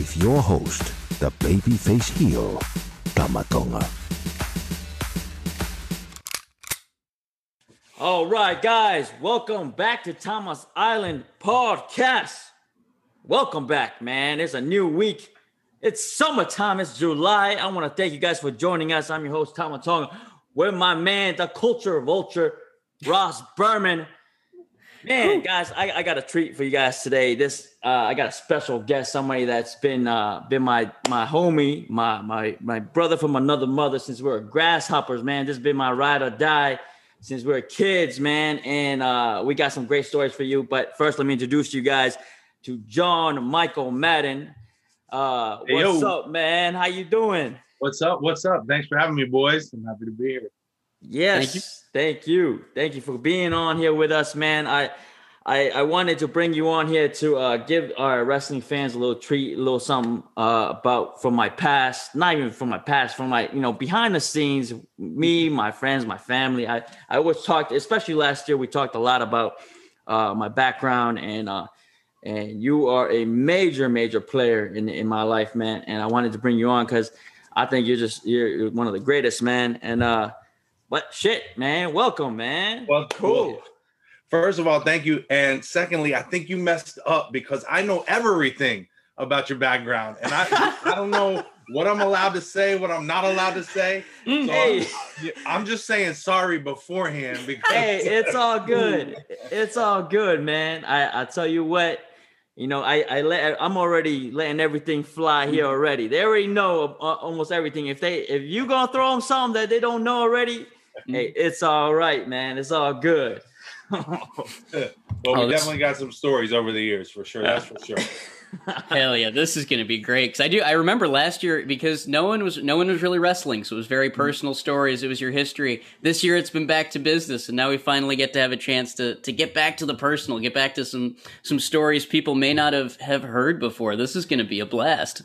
with your host, the babyface heel, Tamatonga. All right, guys, welcome back to Tama's Island Podcast. Welcome back, man. It's a new week. It's summertime. It's July. I want to thank you guys for joining us. I'm your host, Tama Tonga, with my man, the culture vulture, Ross Berman. Man, guys, I, I got a treat for you guys today. This uh, I got a special guest, somebody that's been uh, been my my homie, my my my brother from another mother since we were grasshoppers. Man, this has been my ride or die since we were kids, man. And uh, we got some great stories for you. But first, let me introduce you guys to John Michael Madden. Uh, Hey, what's yo. up, man? How you doing? What's up? What's up? Thanks for having me, boys. I'm happy to be here. Yes, thank you. Thank you, for being on here with us, man. I, I, I wanted to bring you on here to uh, give our wrestling fans a little treat, a little something uh, about from my past. Not even from my past, from my you know behind the scenes. Me, my friends, my family. I I always talked, especially last year. We talked a lot about uh, my background and uh, and you are a major major player in in my life, man. And I wanted to bring you on because I think you're just you're, one of the greatest, man. And uh, but shit, man, welcome, man. Well, cool. well, First of all, thank you. And secondly, I think you messed up because I know everything about your background. And I I don't know what I'm allowed to say, what I'm not allowed to say. So Mm, Hey, I'm, I'm just saying sorry beforehand because hey, it's all good. It's all good, man. I I tell you what. You know, I I let I'm already letting everything fly here already. They already know uh, almost everything. If they if you gonna throw them something that they don't know already, hey, it's all right, man. It's all good. Oh, well, Oh, we this- definitely got some stories over the years for sure. That's for sure. Hell yeah, this is going to be great because I do. I remember last year because no one was no one was really wrestling, so it was very mm-hmm. personal stories. It was your history. This year it's been back to business, and now we finally get to have a chance to to get back to the personal, get back to some some stories people may not have have heard before. This is going to be a blast.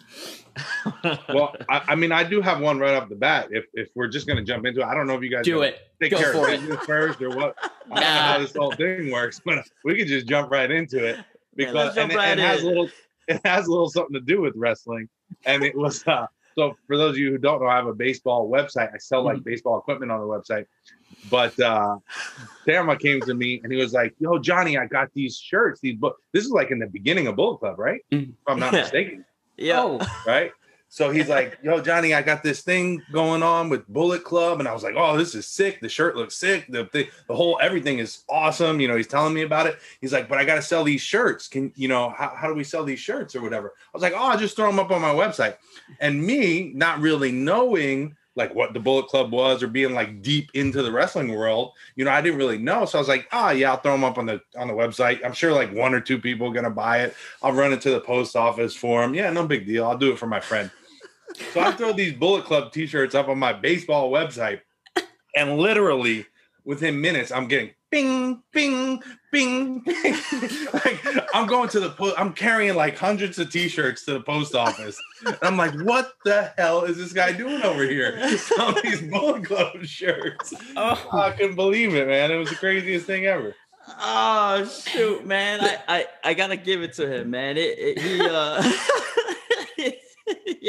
Well, I, I mean, I do have one right off the bat. If if we're just gonna jump into it, I don't know if you guys Do it. take Go care for of it. first or what. I don't know how this whole thing works, but we could just jump right into it because jump and it, has a little it has a little something to do with wrestling. And it was uh, so for those of you who don't know, I have a baseball website. I sell Mm-hmm. like baseball equipment on the website. But uh Tama came to me and he was like, Yo, Johnny, I got these shirts, these books. This is like in the beginning of Bullet Club, right? Mhm. If I'm not mistaken Yeah. Oh, right? So he's like, "Yo, Johnny, I got this thing going on with Bullet Club," and I was like, "Oh, this is sick. The shirt looks sick. The the, the whole everything is awesome." You know, he's telling me about it. He's like, "But I got to sell these shirts. Can you know how, how do we sell these shirts or whatever?" I was like, "Oh, I'll just throw them up on my website." And me not really knowing like what the Bullet Club was or being like deep into the wrestling world, you know, I didn't really know. So I was like, "Ah, yeah, I'll throw them up on the on the website. I'm sure like one or two people are gonna buy it. I'll run it to the post office for them. Yeah, no big deal. I'll do it for my friend." So I throw these Bullet Club t-shirts up on my baseball website, and literally within minutes, I'm getting bing, bing, bing, bing. like I'm going to the post, I'm carrying like hundreds of t-shirts to the post office. And I'm like, what the hell is this guy doing over here? Selling these Bullet Club shirts. oh. I couldn't believe it, man. It was the craziest thing ever. Oh shoot, man! I, I I gotta give it to him, man. It, it he uh,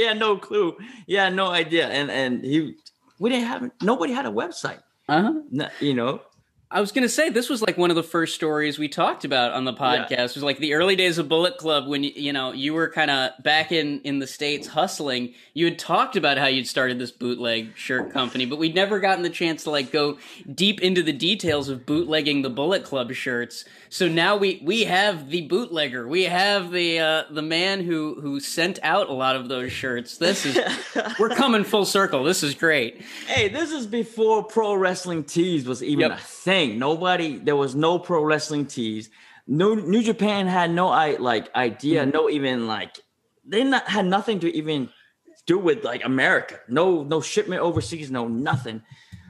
had no clue. Yeah, no idea, and and he we didn't have nobody had a website. Uh huh. You know, I was gonna say this was like one of the first stories we talked about on the podcast. Yeah. It was like the early days of Bullet Club when you, you know you were kind of back in in the states hustling. You had talked about how you'd started this bootleg shirt company, but we'd never gotten the chance to like go deep into the details of bootlegging the Bullet Club shirts. So now we we have the bootlegger. We have the uh, the man who who sent out a lot of those shirts. This is we're coming full circle. This is great. Hey, this is before pro wrestling tees was even Yep. a thing. Nobody, there was no pro wrestling tees. No, New Japan had no I like idea, Mm-hmm. no even like they not, had nothing to even do with like America. No, no shipment overseas, no nothing.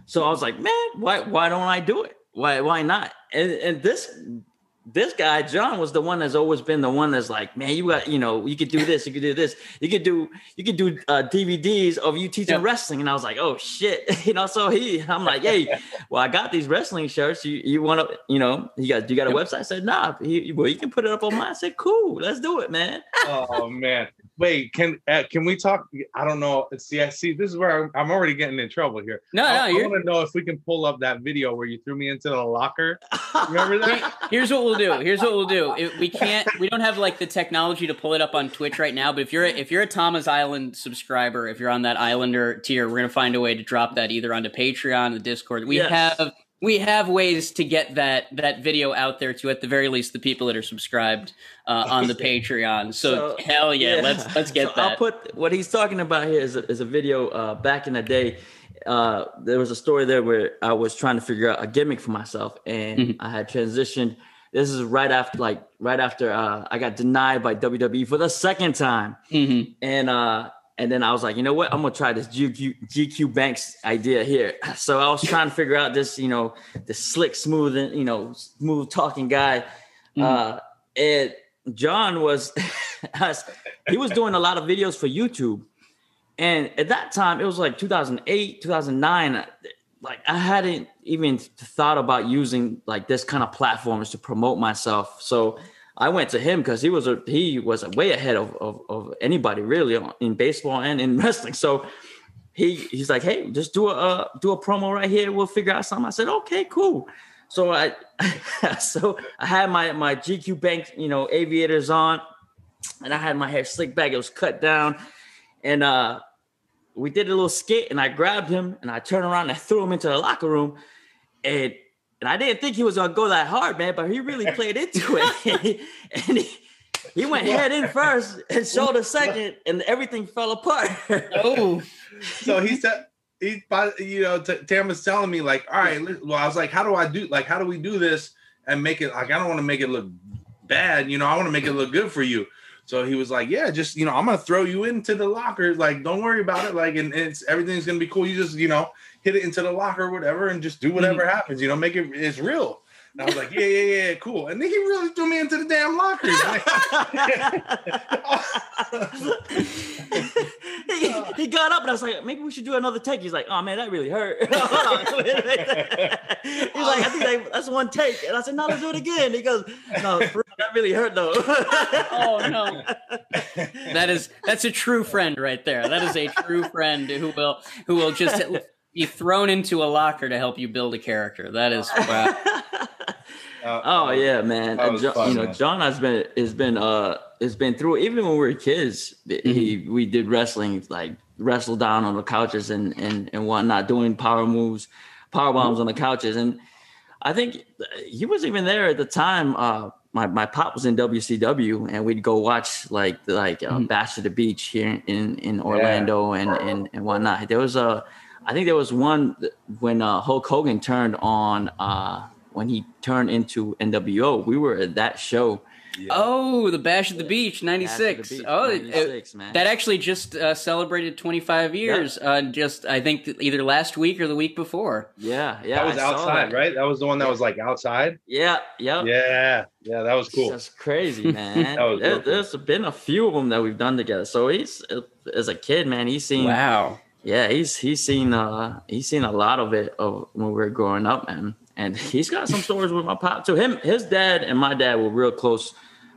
So I was like, man, why why don't I do it? Why why not? And and this this guy John was the one that's always been the one that's like, man, you got you know, you could do this, you could do this, you could do you could do uh, DVDs of you teaching Yep. wrestling, and I was like, oh shit, you know. So he, I'm like, hey, well, I got these wrestling shirts. You you want to, you know, you got you got a Yep. website? I said, nah, he, well, you can put it up on mine. I said, cool, let's do it, man. oh man wait can uh, can we talk i don't know see i see this is where i'm, I'm already getting in trouble here No, no, i, want to know if we can pull up that video where you threw me into the locker remember that Here's what we'll do. Here's what we'll do. It, we can't. We don't have like the technology to pull it up on Twitch right now. But if you're a, if you're a Tama's Island subscriber, if you're on that Islander tier, we're gonna find a way to drop that either onto Patreon, the Discord. We Yes. have we have ways to get that that video out there to at the very least the people that are subscribed uh, on the Patreon. So, hell yeah, let's let's get So that. I'll put what he's talking about here is a, is a video uh, back in the day. Uh, there was a story there where I was trying to figure out a gimmick for myself, and Mm-hmm. I had transitioned. This is right after, like right after uh, I got denied by WWE for the second time, Mhm. and uh, and then I was like, you know what? I'm gonna try this GQ GQ Banks idea here. So I was trying to figure out this, you know, this slick, smooth, and you know, smooth talking guy. Uh, and John was, he was doing a lot of videos for YouTube, and at that time it was like 2008, 2009. Like I hadn't even thought about using like this kind of platforms to promote myself. So I went to him because he was a he was way ahead of, of of anybody really in baseball and in wrestling. So he he's like, hey, just do a uh, do a promo right here. We'll figure out something. I said, okay, cool. So I so I had my my GQ Bank you know aviators on, and I had my hair slicked back. It was cut down, and uh we did a little skit, and I grabbed him and I turned around and I threw him into the locker room, and and I didn't think he was gonna go that hard, man, but he really played into it, and he. He went head in first and shoulder second, and everything fell apart. oh, so he said he but you know T- tam was telling me like all right well i was like how do i do like how do we do this and make it like i don't want to make it look bad you know i want to make it look good for you so he was like yeah just you know i'm gonna throw you into the locker. Like don't worry about it. Like and it's everything's gonna be cool. You just you know hit it into the locker or whatever and just do whatever mm-hmm. happens you know make it it's real and I was like, yeah, yeah, yeah, cool. And then he really threw me into the damn locker. he, he got up and I was like, maybe we should do another take. He's like, oh man, that really hurt. Hold on. He's like, I think that- that's one take. And I said, no, let's do it again. He goes, no, for real, that really hurt though. oh no. that is that's a true friend right there. That is a true friend who will who will just be thrown into a locker to help you build a character. That is wow. Oh yeah, man. Was John, fun, you know, man. John has been has been uh has been through even when we were kids. He we did wrestling like wrestle down on the couches and and and whatnot, doing power moves, power bombs on the couches. And I think he was even there at the time. Uh, my my pop was in WCW, and we'd go watch like like uh, Bash to the Beach here in in Orlando and and and whatnot. There was a, I think there was one when uh, Hulk Hogan turned on. Uh, when he turned into NWO, we were at that show. Oh, the Bash at the Beach, Bash at the '96. Beach, Oh, 96, man. that actually just uh, celebrated 25 years. Uh, just I think either last week or the week before. Yeah, yeah. that was I outside, that. right? That was the one that was like outside. Yeah, yeah. Yeah, yeah, that was cool. That's crazy, man. That was there, cool. There's been a few of them that we've done together. So he's as a kid, man. He's seen. Wow. Yeah, he's he's seen uh he's seen a lot of it of when we were growing up, man. And he's got some stories with my pop too. Him, his dad and my dad were real close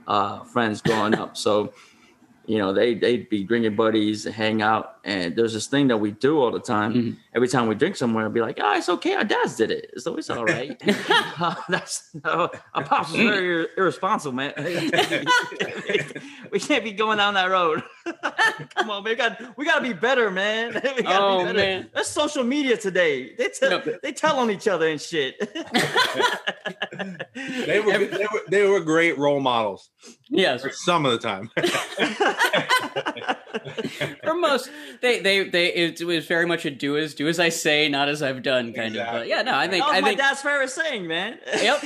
uh friends growing up. So you know, they they'd be drinking buddies, hang out, and there's this thing that we do all the time. Mhm. Every time we drink somewhere, I'd be like, "Oh, it's okay. Our dads did it, so it's all right." Uh, that's no, our pops was very ir- irresponsible, man. we can't be going down that road. Come on, man. We got we got to be better, man. We gotta Oh, be better. man. That's social media today. They tell Yep. they tell on each other and shit. They were, they were they were great role models Yes, for some of the time. for most, they they they it was very much a do as do as I say, not as I've done kind of. But yeah, no, I think that was I think dad's favorite saying, man. Yep.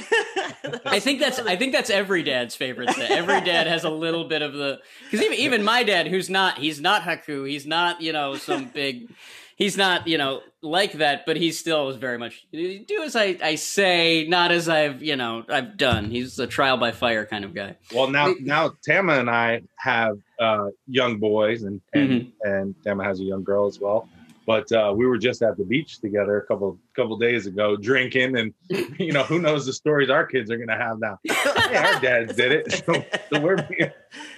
I think that's I think that's every dad's favorite thing. Every dad has a little bit of the because even even my dad, who's not he's not Haku, he's not you know some big, he's not you know like that, but he still is very much do as I I say, not as I've you know I've done. He's a trial by fire kind of guy. Well, now now Tama and I have uh, young boys, and and, Mm-hmm. and Tama has a young girl as well. But uh, we were just at the beach together a couple couple days ago, drinking, and you know who knows the stories our kids are gonna have now. hey, our dads did it, so, so we're being,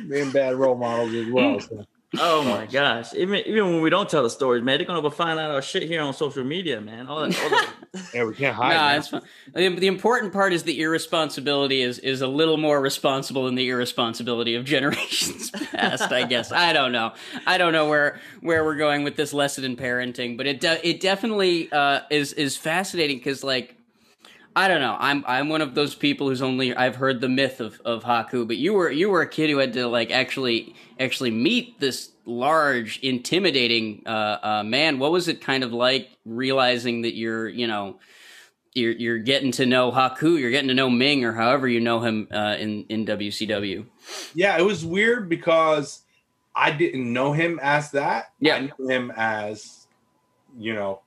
being bad role models as well. So. Oh my gosh! Even even when we don't tell the stories, man, they're gonna find out our shit here on social media, man. All that, all that. Yeah, we can't hide. Nah, man. it's fine. The, the important part is the irresponsibility is is a little more responsible than the irresponsibility of generations past. I guess I don't know. I don't know where where we're going with this lesson in parenting, but it de- it definitely uh, is is fascinating because like. I don't know. I'm I'm one of those people who's only I've heard the myth of, of Haku, but you were you were a kid who had to like actually actually meet this large, intimidating uh, uh, man. What was it kind of like realizing that you're you know you're you're getting to know Haku, you're getting to know Meng or however you know him uh, in in WCW. Yeah, it was weird because I didn't know him as that. Yeah. I knew him as, you know,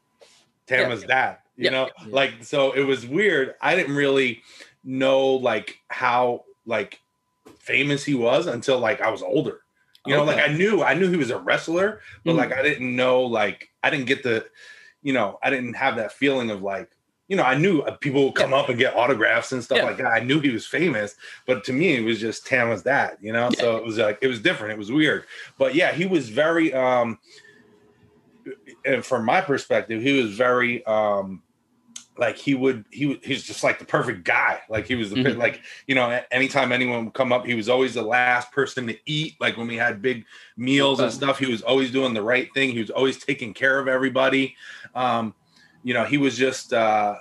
Tama's dad. You Yeah. know, like so it was weird. I didn't really know like how like famous he was until like I was older. You know, like I knew I knew he was a wrestler, but Mhm. like I didn't know like I didn't get the, you know, I didn't have that feeling of like. You know, I knew uh, people would come up and get autographs and stuff Yeah. like that. I knew he was famous, but to me, it was just Tam was that, You know, so it was like it was different. It was weird, but yeah, he was very. um And from my perspective, he was very. um like he would he was he's just like the perfect guy. Like he was the Mhm. like you know anytime anyone would come up he was always the last person to eat. Like when we had big meals and stuff he was always doing the right thing. He was always taking care of everybody. Um you know he was just uh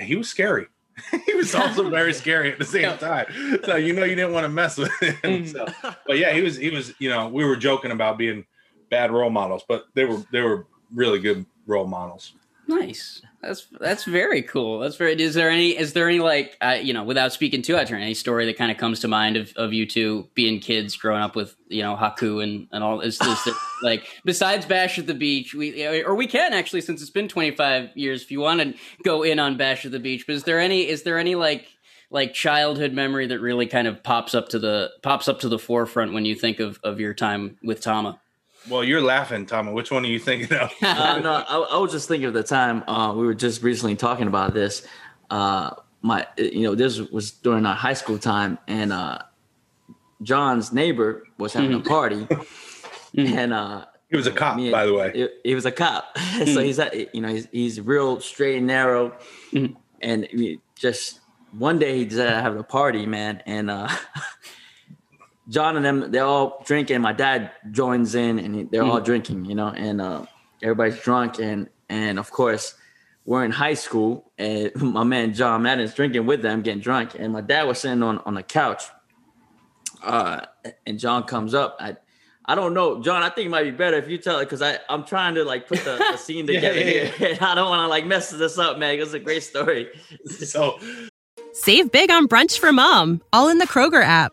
he was scary. He was also very scary at the same time. So you know you didn't want to mess with him Mm. so, but yeah he was he was you know we were joking about being bad role models but they were they were really good role models Nice. That's that's very cool. That's very. Is there any? Is there any like uh, you know, without speaking too much, or any story that kind of comes to mind of, of you two being kids growing up with you know Haku and and all? Is this like besides Bash at the Beach? We or we can actually since it's been twenty five years. If you want to go in on Bash at the Beach, but is there any? Is there any like like childhood memory that really kind of pops up to the pops up to the forefront when you think of of your time with Tama? Well you're laughing Tama. which one are you thinking of? Uh, no, I, I was just thinking of the time uh, we were just recently talking about this. Uh, my, you know, this was during our high school time, and uh, John's neighbor was having a party, and uh, He was a cop, and- by the way. He, he was a cop, so he's at, you know he's he's real straight and narrow, and just one day he decided to have a party, man, and uh, John and them they're all drinking. My dad joins in, and they're all drinking, you know, and uh, everybody's drunk, and and of course we're in high school, and my man John Madden's drinking with them, getting drunk, and my dad was sitting on on the couch, uh, and John comes up. I I don't know, John. I think it might be better if you tell it because I I'm trying to like put the, the scene Yeah, together yeah, here. And I don't want to like mess this up, man. It's a great story. So Save big on brunch for mom, all in the Kroger app.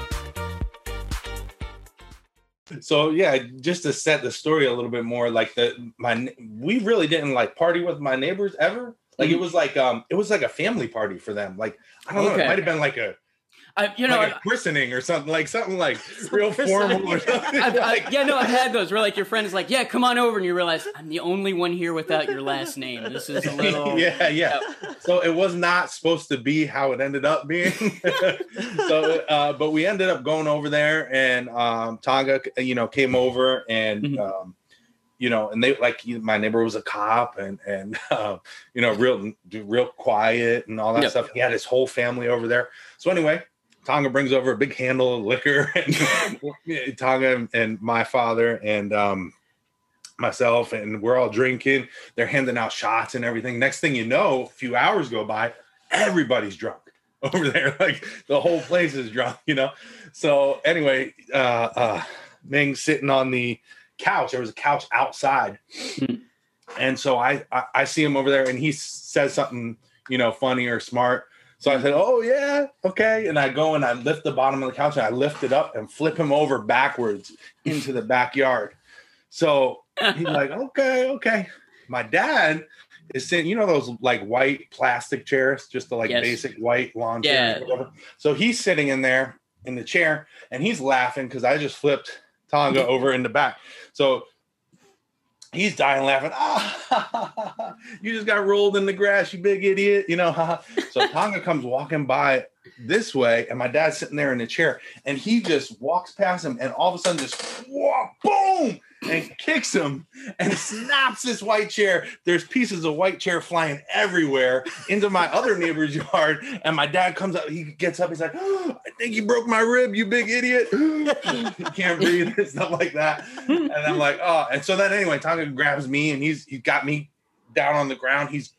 So yeah, just to set the story a little bit more, like the my we really didn't like party with my neighbors ever. Like it was like um it was like a family party for them. Like I don't know, it might have been like a I, you know, like a I, christening or something, like something like real formal or something. I've, I, like, yeah, no, I've had those where like your friend is like, "Yeah, come on over," and you realize I'm the only one here without your last name. This is a little. yeah, yeah. So it was not supposed to be how it ended up being. so, uh, but we ended up going over there, and um, Tonga, you know, came over, and Mhm. um, you know, and they like my neighbor was a cop, and and uh, you know, real real quiet and all that Yep. stuff. He had his whole family over there. So anyway. Tonga brings over a big handle of liquor, and Tonga and my father and um, myself, and we're all drinking. They're handing out shots and everything. Next thing you know, a few hours go by, everybody's drunk over there. Like the whole place is drunk, you know. So anyway, uh, uh, Meng's sitting on the couch. There was a couch outside, Hmm. and so I, I I see him over there, and he says something, you know, funny or smart. So I said, "Oh yeah, okay." And I go and I lift the bottom of the couch and I lift it up and flip him over backwards into the backyard. So he's like, "Okay, okay." My dad is sitting, you know, those like white plastic chairs, just the like Yes. basic white lawn Yeah. whatever. So he's sitting in there in the chair and he's laughing because I just flipped Tonga over in the back. So he's dying laughing. Ah, you just got rolled in the grass, you big idiot. You know, so Tonga comes walking by this way, and my dad's sitting there in the chair, and he just walks past him, and all of a sudden, just whoa, boom, and kicks him and snaps this white chair. There's pieces of white chair flying everywhere into my other neighbor's yard, and my dad comes up. He gets up. He's like, oh, "I think you broke my rib, you big idiot." he can't breathe and stuff like that. And I'm like, "Oh!" And so then anyway, Tonga grabs me, and he's he's got me down on the ground. He's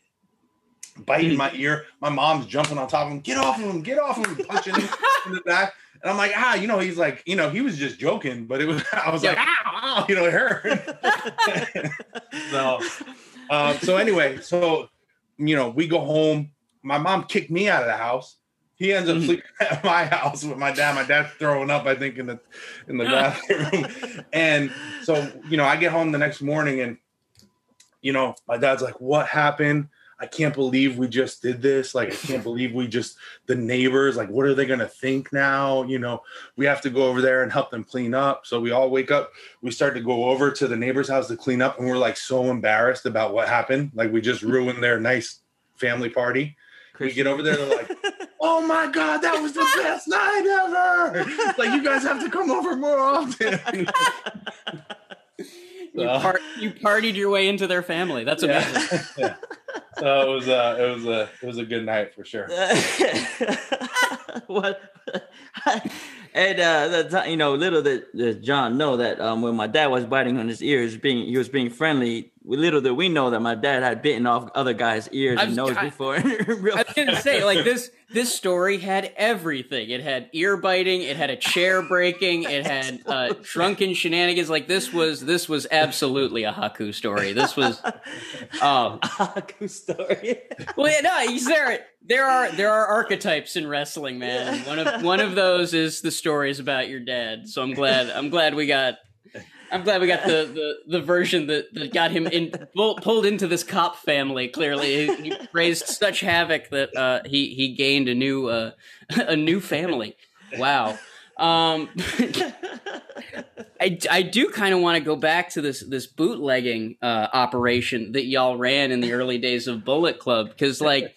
biting my ear. My mom's jumping on top of him. Get off of him! Get off of him! Punching him in the back. And I'm like, ah, you know, he's like, you know, he was just joking, but it was, I was like, Yeah. ow, ow, you know, it hurt. so, um, so anyway, so, you know, we go home. My mom kicked me out of the house. He ends up Mhm. sleeping at my house with my dad. My dad's throwing up, I think, in the in the bathroom. and so, you know, I get home the next morning and you know, my dad's like, What happened? I can't believe we just did this. Like, I can't believe we just the neighbors, like, what are they gonna think now? You know, we have to go over there and help them clean up. So we all wake up, we start to go over to the neighbor's house to clean up, and we're like so embarrassed about what happened. Like we just ruined their nice family party. We get over there, they're like, "Oh my god, that was the best night ever! Like you guys have to come over more often." You, par- you partied your way into their family. That's amazing. yeah. So it was uh it was a it was a good night for sure. what? and uh, the ti- you know, little did, did John know that um, when my dad was biting on his ears, being he was being friendly. Little did we know that my dad had bitten off other guys' ears I and was- nose I- before. Real I was gonna say, like this this story had everything. It had ear biting, it had a chair breaking, it had uh, drunken shenanigans. Like this was this was absolutely a Haku story. This was um Haku story. well yeah, no, he's there there are there are archetypes in wrestling, man. One of one of those is the stories about your dad. So I'm glad I'm glad we got I'm glad we got the, the, the version that, that got him in pull, pulled into this cop family. Clearly, he, he raised such havoc that uh, he he gained a new uh, a new family. Wow. Um, I, I do kind of want to go back to this this bootlegging uh, operation that y'all ran in the early days of Bullet Club because like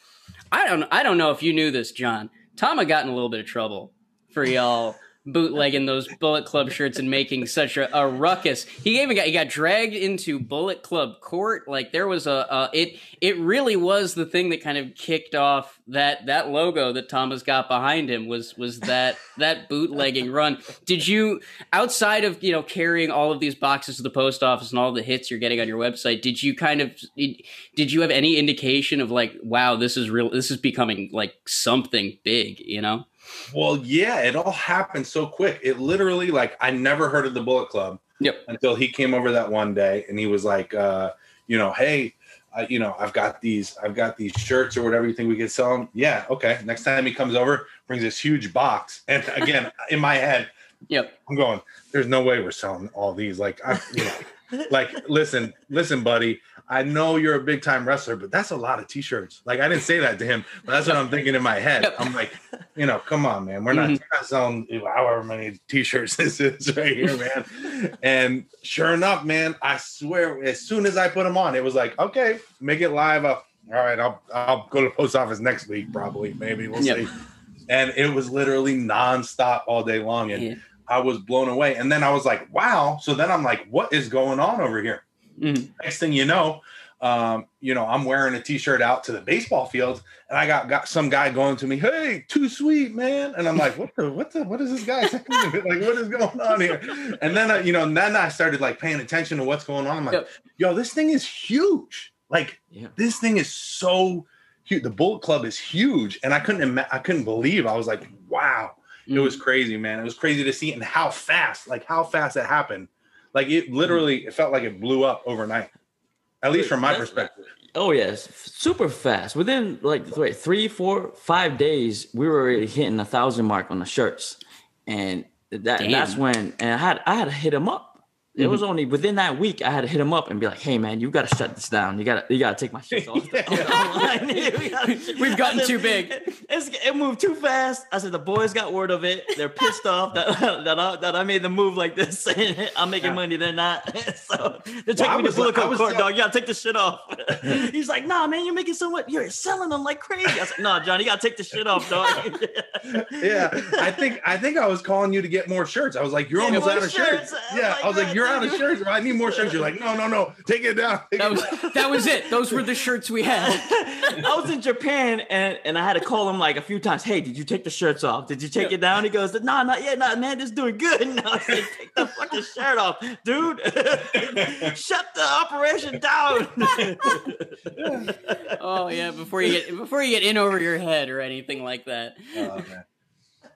I don't I don't know if you knew this, John. Tama got in a little bit of trouble for y'all bootlegging those Bullet Club shirts and making such a, a ruckus. He even got he got dragged into Bullet Club court. Like there was a, a it it really was the thing that kind of kicked off that that logo that Thomas got behind him was was that that bootlegging run. Did you outside of you know carrying all of these boxes to the post office and all the hits you're getting on your website? Did you kind of did you have any indication of like wow this is real this is becoming like something big you know? Well, yeah, it all happened so quick. It literally like I never heard of the Bullet Club Yep. until he came over that one day and he was like, uh, you know, hey, I, you know, I've got these, I've got these shirts or whatever you think we could sell them. Yeah, okay. Next time he comes over, brings this huge box, and again, in my head, Yep. I'm going. There's no way we're selling all these. Like, I, you know, like listen, listen, buddy. I know you're a big time wrestler, but that's a lot of t-shirts. Like, I didn't say that to him, but that's what I'm thinking in my head. I'm like, you know, come on, man. We're not, Mhm. not selling however many t-shirts this is right here, man. and sure enough, man, I swear, as soon as I put them on, it was like, okay, make it live. Uh, all right, I'll I'll go to the post office next week, probably. Maybe we'll Yep. see. And it was literally nonstop all day long. And Yeah. I was blown away. And then I was like, wow. So then I'm like, what is going on over here? Mhm. Next thing you know, um, you know, I'm wearing a t-shirt out to the baseball field, and I got got some guy going to me, hey, too sweet, man. And I'm like, what the what the what is this guy saying? like, what is going on here? And then uh, you know, and then I started like paying attention to what's going on. I'm like, yo, this thing is huge. Like Yeah. this thing is so huge. The Bullet Club is huge, and I couldn't ima- I couldn't believe. I was like, wow, it Mm-hmm. was crazy, man. It was crazy to see and how fast, like how fast it happened. Like it literally, it felt like it blew up overnight. At least from my That's- perspective. Oh yes, super fast. Within like wait, three, four, five days, we were already hitting a thousand mark on the shirts, and that Damn. that's when and I had I had to hit him up. It was mm-hmm. only within that week I had to hit him up and be like, "Hey man, you got to shut this down. You got to you got to take my shit off." the- off we We've gotten said, too big. It's, it moved too fast. I said the boys got word of it. They're pissed off that that I, that I made the move like this. I'm making money. They're not. so they're taking I me to was- Bullet I Club was court, tell- dog. You gotta take this shit off. He's like, nah, man, you're making so much. You're selling them like crazy. I said, no, John, you gotta take the shit off, dog. yeah, I think I think I was calling you to get more shirts. I was like, "You're Get almost out of shirts." shirts. Oh Yeah, my I was like, God, "You're out of dude. shirts. I need more shirts." You're like, "No, no, no, take it down." Take That it was down." that was it. Those were the shirts we had. I was in Japan and, and I had to call him like a few times. Hey, did you take the shirts off? Did you take it down? He goes, Nah, not yet, nah, man, this is doing good. No, I said, take the fucking shirt off, dude. Shut the operation down. Oh yeah, before you get before you get in over your head or anything like that. Oh, man.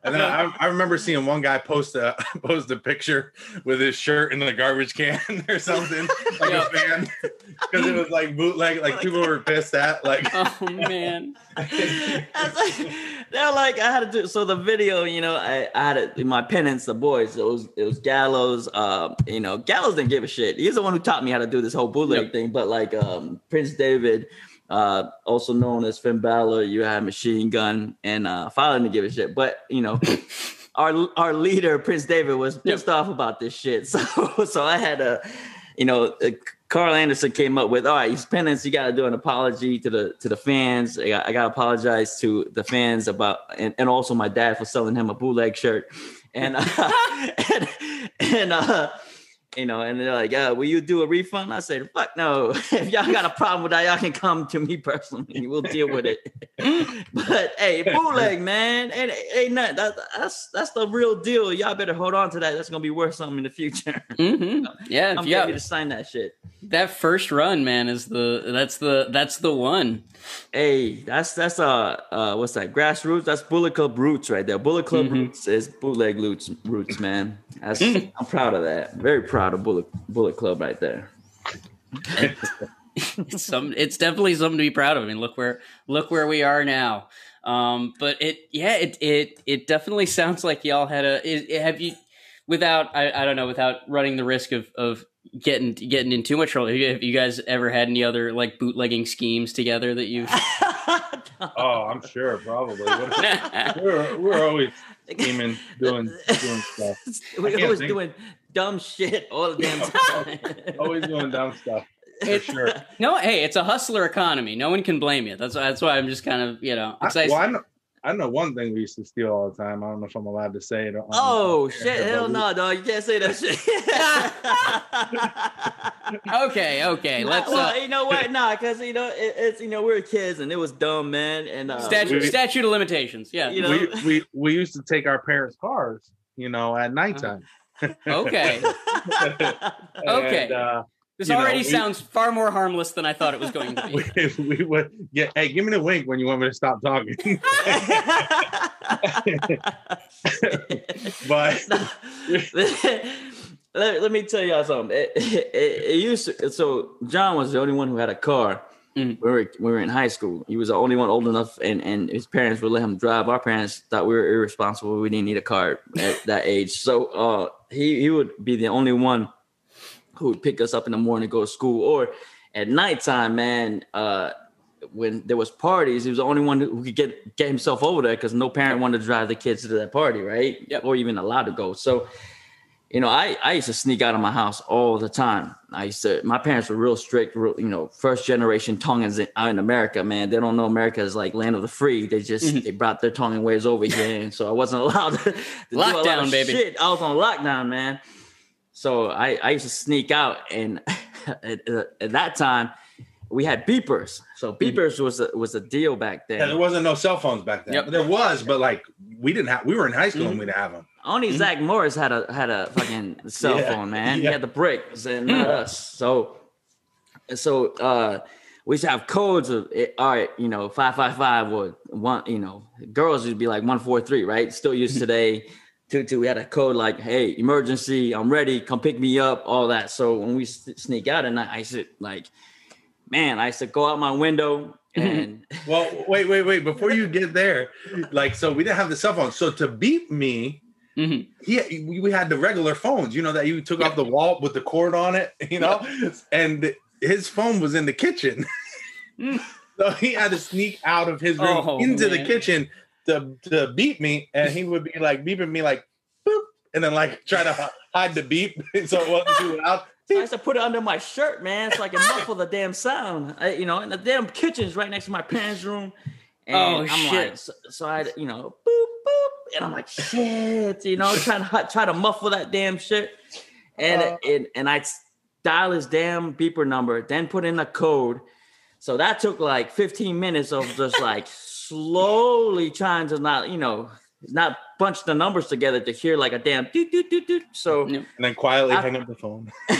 And then I, I remember seeing one guy post a post a picture with his shirt in the garbage can or something, like Yeah. a fan, because it was like bootleg. Like people were pissed at. Like, Oh man. I was like- They're like, I had to do so the video, you know, I, I had it in my penance, the boys. It was it was Gallows. Uh, you know, Gallows didn't give a shit. He's the one who taught me how to do this whole bootleg Yep. thing. But like um Prince Devitt, uh, also known as Finn Balor, you had Machine Gun, and uh Fowler didn't give a shit. But you know, our our leader, Prince Devitt, was pissed off about this shit. So so I had a you know, Karl Anderson came up with, all right, he's penance. You got to do an apology to the to the fans. I got, I got to apologize to the fans about, and, and also my dad for selling him a bootleg shirt, and uh, and, and uh, you know, and they're like, uh, will you do a refund? I said, fuck no. If y'all got a problem with that, y'all can come to me personally. We'll deal with it. but hey, bootleg, man, and ain't nothing. That, that's that's the real deal. Y'all better hold on to that. That's gonna be worth something in the future. hmm Yeah, I'm yeah. ready to sign that shit. That first run, man, is the that's the that's the one. Hey, that's that's uh uh what's that? Grassroots. That's Bullet Club roots right there. Bullet Club Mm-hmm. roots is bootleg roots roots, man. That's I'm proud of that. Very proud of Bullet Bullet Club right there. It's some it's definitely something to be proud of. I mean, look where look where we are now. Um, but it yeah, it it it definitely sounds like y'all had a it, have you without I, I don't know without running the risk of of getting getting in too much trouble. Have you, guys ever had any other like bootlegging schemes together that you've? oh, I'm sure, probably. we're we're always scheming, doing doing stuff, we can't always think- doing dumb shit all the damn time. always doing dumb stuff. For It- sure. no, hey, it's a hustler economy. No one can blame you. That's that's why I'm just kind of you know I, excited. well, I know, I know one thing we used to steal all the time. I don't know if I'm allowed to say it. on- oh on- shit! but Hell we- no, dog. You can't say that shit. okay, okay, Nah, let's well, uh, you know what? Nah, because you know it, it's you know we were kids and it was dumb, man. And uh, statute we- statute of limitations. Yeah. You know- we, we we used to take our parents' cars, you know, at nighttime. Okay. Okay. And, uh, This you know, already we- sounds far more harmless than I thought it was going to be. we, we would get hey, give me the wink when you want me to stop talking. but let, let me tell y'all something. It, it, it used to, so John was the only one who had a car, Mhm. We were we were in high school. He was the only one old enough, and and his parents would let him drive. Our parents thought we were irresponsible. We didn't need a car at that age. So uh, he he would be the only one who would pick us up in the morning to go to school, or at nighttime, man. Uh, when there was parties, he was the only one who could get get himself over there because no parent wanted to drive the kids to that party, right? Yep. Or even allowed to go. So you know, I, I used to sneak out of my house all the time. I used to, my parents were real strict, real, you know, first generation Tongans in, in America, man. They don't know America is like land of the free. They just, Mhm. they brought their Tongan ways over here. And so I wasn't allowed to, to do a lot of Lockdown, baby. Shit. I was on lockdown, man. So I, I used to sneak out. And at, at that time, we had beepers. So beepers was a, was a deal back then. Yeah, there wasn't no cell phones back then. Yep. There was, but like we didn't have. We were in high school and Mhm. we didn't have them. Only Mhm. Zach Morris had a had a fucking cell Yeah, phone, man. He had the bricks and not us. So, so uh, we used to have codes of it, all right, you know, five five five or one, you know, girls would be like one four three, right? Still used today. Two. We had a code like, hey, emergency, I'm ready, come pick me up, all that. So when we sneak out at night, I said, like, man, I used to go out my window and Well, wait, wait, wait. Before you get there, like, so we didn't have the cell phone. So to beat me, Mhm. he we, had the regular phones, you know, that you took off the wall with the cord on it, you know, and his phone was in the kitchen. so he had to sneak out of his room Oh, into the kitchen to, to beat me, and he would be like beeping me like boop, and then like try to hide the beep so it wasn't too loud. I used to put it under my shirt, man, so I can muffle the damn sound. I, you know, and the damn kitchen's right next to my parents' room. And Oh, I'm shit. like, so, so I, you know, boop boop, and I'm like, shit, you know, trying to try to muffle that damn shit, and Uh. and and I dial his damn beeper number, then put in the code. So that took like 15 minutes of just like slowly trying to not, you know, not bunch the numbers together to hear like a damn doot doot doot doot. So. And then quietly I- hang up the phone.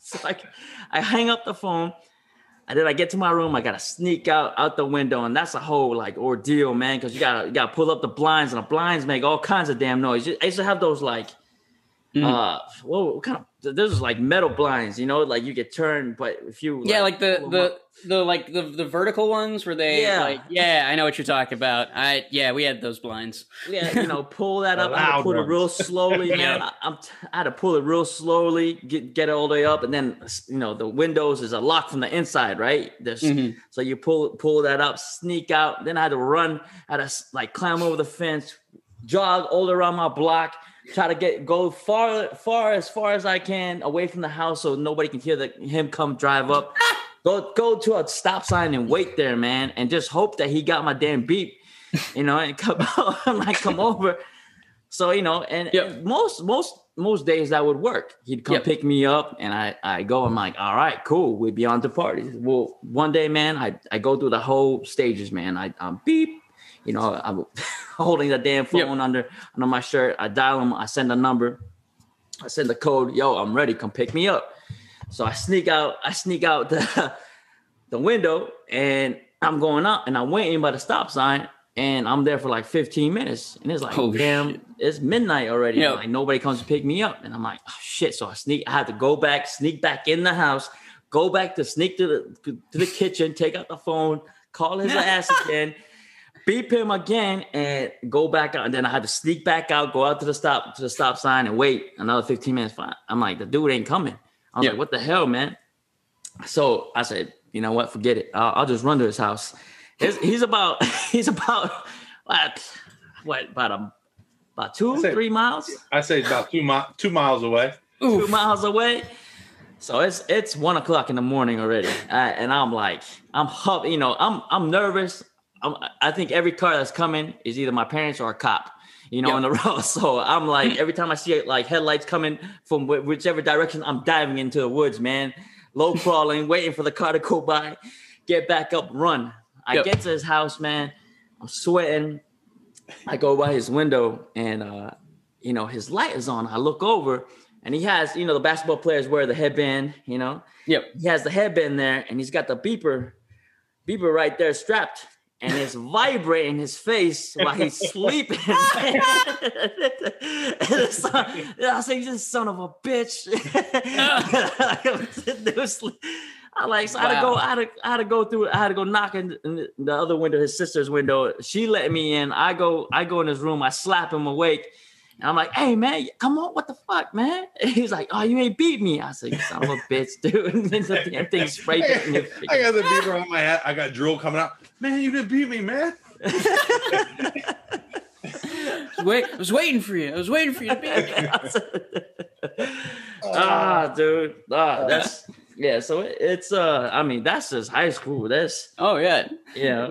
so I, I hang up the phone and then I get to my room. I gotta sneak out out the window, and that's a whole like ordeal, man. Because you gotta you gotta pull up the blinds, and the blinds make all kinds of damn noise. I used to have those like, Mhm. uh, what, what kind of? This is like metal blinds, you know, like you get turned, but if you Yeah, like the the up- the like the the vertical ones where they Yeah. like yeah, I know what you're talking about. I yeah, we had those blinds. yeah, you know, pull that up. I had to loud pull it real slowly, man. Yeah. I, I'm t- I had to pull it real slowly, get get it all the way up, and then you know the windows is a lock from the inside, right? There's Mhm. so you pull pull that up, sneak out. Then I had to run, I had to like climb over the fence, jog all around my block, try to get go far far as far as I can away from the house so nobody can hear the him come drive up. go go to a stop sign and wait there, man, and just hope that he got my damn beep, you know, and come out and like come over. So you know, and, Yep. and most most most days that would work. He'd come Yep. pick me up, and I I go. I'm like, all right, cool. We'd be on to parties. Well, one day, man, I I go through the whole stages, man. I I'm beep. You know, I'm holding the damn Yep. phone under under my shirt. I dial him. I send a number. I send the code. Yo, I'm ready. Come pick me up. So I sneak out. I sneak out the the window, and I'm going up, and I'm waiting by the stop sign, and I'm there for like 15 minutes, and it's like, Oh, damn, shit. it's midnight already. Yeah. Like nobody comes to pick me up, and I'm like, oh, shit. So I sneak. I had to go back, sneak back in the house, go back to sneak to the to the kitchen, take out the phone, call his ass again. Beep him again and go back out. And then I had to sneak back out, go out to the stop to the stop sign and wait another 15 minutes. Fine. I'm like, the dude ain't coming. I was Yeah. like, what the hell, man? So I said, you know what? Forget it. I'll, I'll just run to his house. He's, he's about he's about what what about a about two I said- three miles I say about two mi- two miles away. two miles away. So it's it's one o'clock in the morning already, uh, and I'm like I'm huff, you know I'm I'm nervous. I'm, I think every car that's coming is either my parents or a cop, you know, Yeah. on the road. So I'm like every time I see like headlights coming from wh- whichever direction, I'm diving into the woods, man, low crawling, waiting for the car to go by, get back up, run. I Yep. get to his house, man. I'm sweating. I go by his window and uh, you know, his light is on. I look over and he has, you know, the basketball players wear the headband, you know. Yep. He has the headband there and he's got the beeper, beeper right there strapped. And it's vibrating his face while he's sleeping. and I was like, this son of a bitch. Dude was sleep- I like so I had to go. I had to, I had to go through. I had to go knock in the other window, his sister's window. She let me in. I go. I go in his room. I slap him awake. And I'm like, hey man, come on, what the fuck, man? And he's like, oh, you ain't beat me. I said, you son of a bitch, dude. And then the damn thing sprayed in your face. I got the beaver on my hat. I got drool coming out. Man, you didn't beat me, man. Wait, I was waiting for you. I was waiting for you to beat me. ah, dude. Ah, that's yeah. So it's uh, I mean, that's just high school. That's Oh yeah. yeah.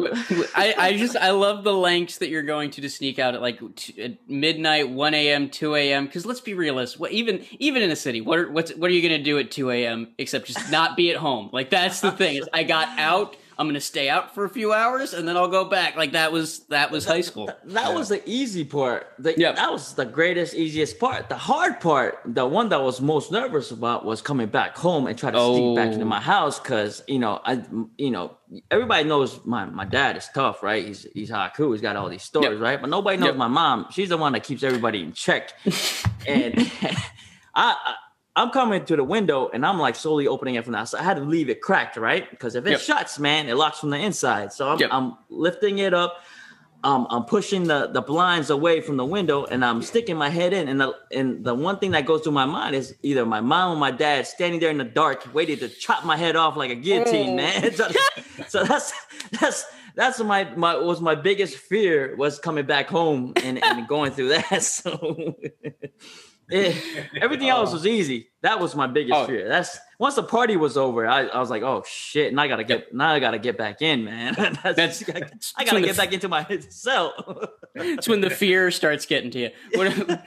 I, I just I love the lengths that you're going to to sneak out at like t- at midnight, one a.m., two a.m. Because let's be realistic. What even even in a city, what are what's what are you going to do at two a.m. except just not be at home? Like that's the thing. Is I got out. I'm to stay out for a few hours and then I'll go back. Like that was that was high school. That was the easy part. The, Yep. That was the greatest, easiest part. The hard part, the one that was most nervous about, was coming back home and try to sneak back into Oh. my house because you know I, you know, everybody knows my my dad is tough, right? He's he's Haku. He's got all these stories, Yep. right? But nobody knows Yep. my mom. She's the one that keeps everybody in check. and I, I I'm coming to the window and I'm like slowly opening it from the outside. I had to leave it cracked, right? Because if it Yep. shuts, man, it locks from the inside. So I'm, Yep. I'm lifting it up. Um, I'm pushing the, the blinds away from the window and I'm sticking my head in. And the and the one thing that goes through my mind is either my mom or my dad standing there in the dark, waiting to chop my head off like a guillotine, man. So, so that's that's that's my my was my biggest fear was coming back home and, and going through that. So eh, everything else was easy. That was my biggest Oh. fear. That's once the party was over, I, I was like, oh shit, and I gotta get now I gotta get back in, man. that's, That's- I that's gotta when the get back into my cell. It's when the fear starts getting to you. What,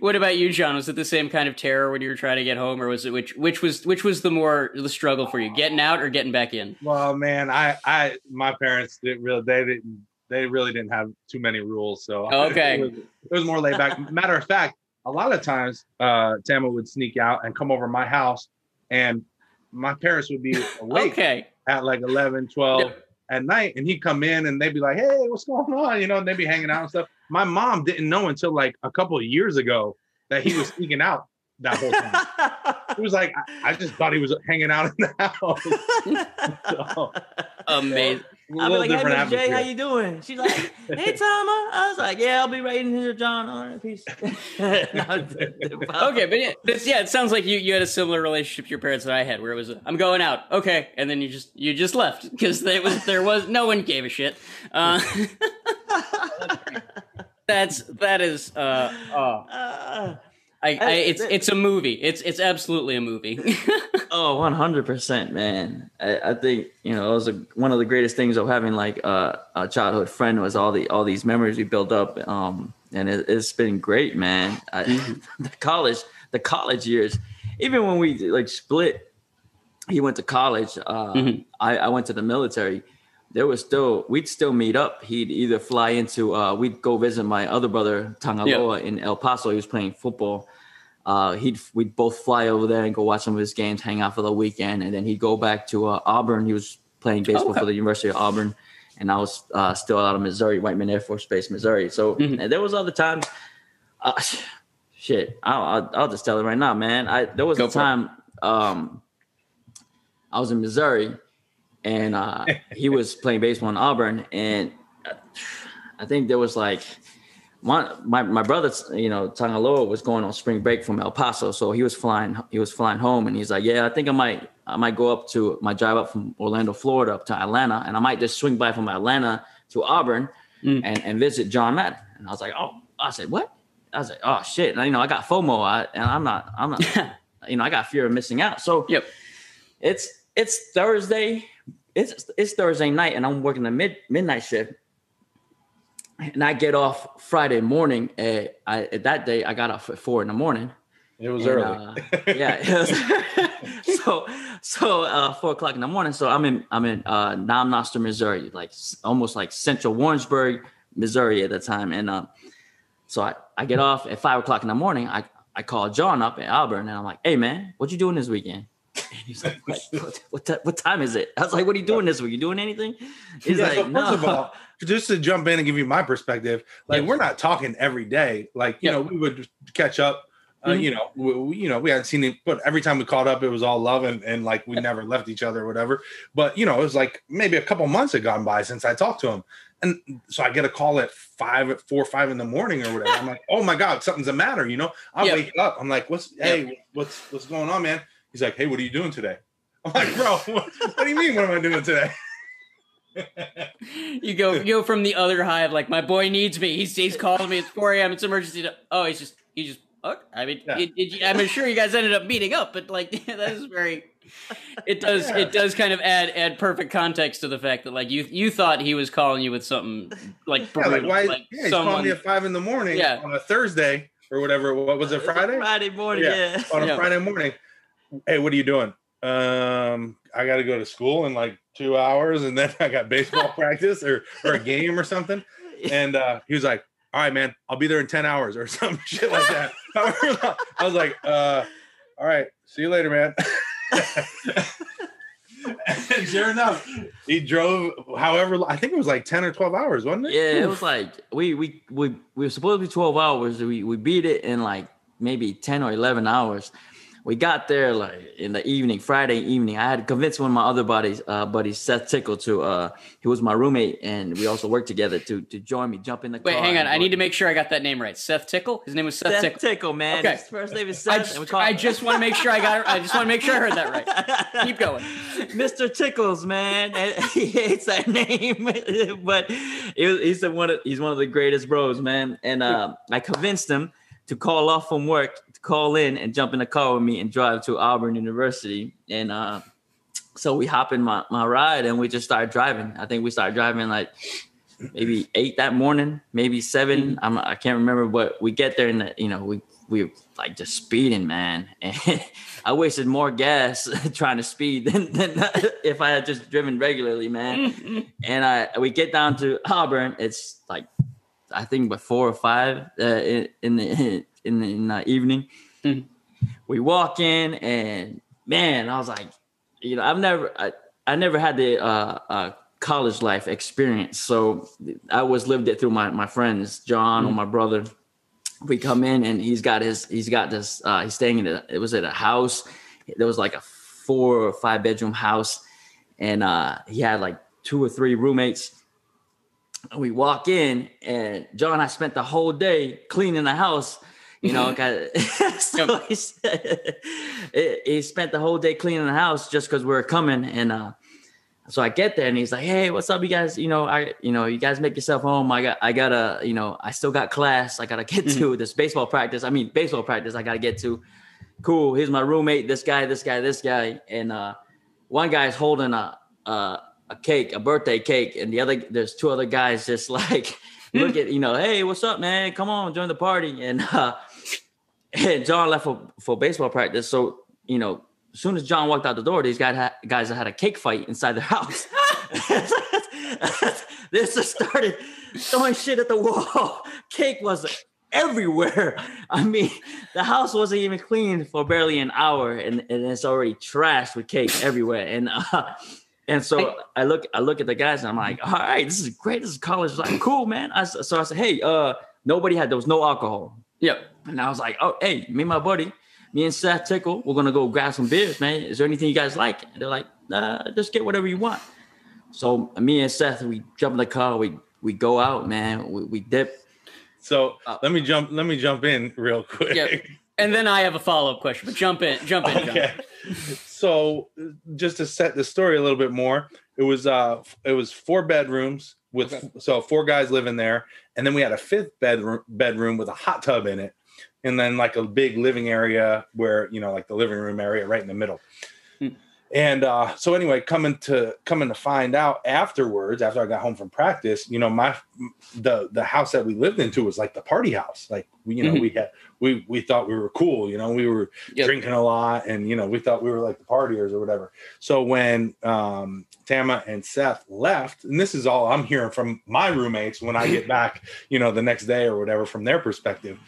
what about you, John? Was it the same kind of terror when you were trying to get home, or was it which which was which was the more the struggle for you, getting out or getting back in? Well, man, I, I, my parents didn't really, they didn't, they really didn't have too many rules. So Okay. it, was, it was more laid back. Matter of fact, a lot of times, uh, Tama would sneak out and come over my house, and my parents would be awake Okay, at like 11, 12 Yep. at night, and he'd come in and they'd be like, "Hey, what's going on?" You know, and they'd be hanging out and stuff. My mom didn't know until like a couple of years ago that he was sneaking out that whole time. It was like I, I just thought he was hanging out in the house. So, amazing. I'll be like, hey, Miss J, how you doing? She's like, hey, Tama. I was like, yeah, I'll be right in here, John. All right, peace. Okay, but yeah, yeah, it sounds like you, you had a similar relationship to your parents that I had, where it was I'm going out, okay, and then you just you just left because there was there was no one gave a shit. Uh, that's that is uh, oh, Uh, I, I it's it's a movie. It's it's absolutely a movie. Oh, one hundred percent, man. I, I think you know it was a, one of the greatest things of having like uh, a childhood friend was all the all these memories we built up, um, and it, it's been great, man. I, the college, the college years, even when we like split, he went to college. Uh, Mhm. I, I went to the military. There was still we'd still meet up. He'd either fly into uh, we'd go visit my other brother Tangaloa in El Paso. He was playing football uh, he'd we'd both fly over there and go watch some of his games, hang out for the weekend, and then he'd go back to uh, Auburn. He was playing baseball Okay. for the University of Auburn, and I was uh, still out of Missouri, Whiteman Air Force Base, Missouri. So Mhm. and there was other times. Uh, shit, I'll, I'll I'll just tell it right now, man. I there was Go a time um, I was in Missouri, and uh, he was playing baseball in Auburn, and uh, I think there was like one my, my brother you know Tangaloa was going on spring break from El Paso so he was flying he was flying home and he's like yeah I think I might I might go up to my drive up from Orlando Florida up to Atlanta and I might just swing by from Atlanta to Auburn Mm. and, and visit John Madden and I was like oh I said what I was like oh shit and, you know I got FOMO I, and I'm not I'm not you know I got fear of missing out so yep. it's it's Thursday. It's it's Thursday night, and I'm working the mid midnight shift. And I get off Friday morning. Uh, I at that day I got off at four in the morning. It was And, early. uh, yeah. was- so so uh, four o'clock in the morning. So I'm in I'm in uh, Noster, Missouri, like almost like Central Warrensburg, Missouri at the time. And uh, so I, I get off at five o'clock in the morning. I I call John up at Auburn, and I'm like, "Hey man, what you doing this weekend?" And he's like, "What what, what, ti- what time is it?" I was like, "What are you doing this week? You doing anything?" He's Yeah, like, so first "No." of all, just to jump in and give you my perspective, like Yeah. we're not talking every day. Like you Yeah. know, we would catch up Uh, Mhm. you know, we, you know, we hadn't seen it, but every time we caught up, it was all love and, and like we never left each other or whatever. But you know, it was like maybe a couple months had gone by since I talked to him, and so I get a call at five, at four, five in the morning or whatever. I'm like, oh my god, something's the matter. You know, I Yeah. wake up. I'm like, what's hey, what's what's going on, man? He's like, hey, what are you doing today? I'm like, bro, what, what do you mean? What am I doing today? You go you go from the other hive like my boy needs me. He's he's calling me. It's 4 a.m. It's emergency. Oh, he's just he just. Okay. I mean, Yeah. it- it- I'm sure you guys ended up meeting up, but like that is very. It does it does kind of add add perfect context to the fact that like you you thought he was calling you with something like Yeah, like why? like yeah, he's calling me at five in the morning Yeah. on a Thursday or whatever. What was it? Friday? Friday morning, Yeah. yeah. on a Yeah. Friday morning. Hey, what are you doing? Um, I got to go to school in like two hours, and then I got baseball practice or or a game or something. And uh, he was like, "All right, man, I'll be there in ten hours or some shit like that." I was like, uh, "All right, see you later, man." and sure enough, he drove. However, I think it was like ten or twelve hours, wasn't it? Yeah, it was like we we we we were supposed to be twelve hours. We we beat it in like maybe ten or eleven hours. We got there like in the evening, Friday evening. I had convinced one of my other buddies, uh, buddies, Seth Tickle, to uh, he was my roommate, and we also worked together to to join me, jump in the Wait, car. Wait, hang on. I need to make sure I got that name right. Seth Tickle. His name was Seth, Seth Tickle. Tickle, man. Okay. His first name is I Seth. we just, I just want to make sure I got it. I just want to make sure I heard that right. Keep going. Mr. Tickles, man. He hates that name, but was- he's the one. Of, he's one of the greatest bros, man. And uh, I convinced him to call off from work, to call in and jump in the car with me and drive to Auburn University. And uh, so we hop in my, my ride and we just started driving. I think we started driving like maybe eight that morning, maybe 7 I'm, I can't remember, but we get there and you know we we were like just speeding, man. And I wasted more gas trying to speed than, than if I had just driven regularly, man. and I we get down to Auburn. It's like I think but four or five uh, in, in the in the, in the evening. Mhm. We walk in and man, I was like, you know, I've never I, I never had the uh, uh, college life experience, so I was lived it through my my friends, John or my brother. We come in and he's got his he's got this uh, he's staying in a it was at a house. There was like a four or five bedroom house, and uh, he had like two or three roommates. We walk in, and John I spent the whole day cleaning the house. You know, so he, said- he spent the whole day cleaning the house just because we were coming. And uh, so I get there, and he's like, "Hey, what's up, you guys? You know, I, you know, you guys make yourself home. I got, I gotta, you know, I still got class. I gotta get to this baseball practice. I mean, baseball practice. I gotta get to. Cool. Here's my roommate. This guy. This guy. This guy. And uh, one guy's holding a, a a cake, a birthday cake, and the other there's two other guys just like look at you know, hey, what's up, man? Come on, join the party. And uh, and John left for for baseball practice. So you know, as soon as John walked out the door, these guys had, guys had a cake fight inside their house. this just started throwing shit at the wall. Cake was everywhere. I mean, the house wasn't even cleaned for barely an hour, and, and it's already trashed with cake everywhere. And uh, and so I look I look at the guys and I'm like, all right, this is great. This is college Like, Cool, man. I, so I said, hey, uh, nobody had there was no alcohol. Yep. And I was like, oh, hey, me and my buddy, me and Seth Tickle, we're gonna go grab some beers, man. Is there anything you guys like? And they're like, uh, just get whatever you want. So me and Seth, we jump in the car, we we go out, man. We, we dip. So Uh, let me jump. Let me jump in real quick. Yep. And then I have a follow up question, but jump in, jump in. Okay. So just to set the story a little bit more, it was uh it was four bedrooms with so four guys living there, and then we had a fifth bedroom bedroom with a hot tub in it, and then like a big living area where you know like the living room area right in the middle. Hmm. And uh, so anyway, coming to coming to find out afterwards, after I got home from practice, you know, my the the house that we lived into was like the party house. Like we, you know, Mhm. we had we we thought we were cool, you know, we were Yep. drinking a lot and you know, we thought we were like the partiers or whatever. So when um Tama and Seth left, and this is all I'm hearing from my roommates when I get back, you know, the next day or whatever from their perspective.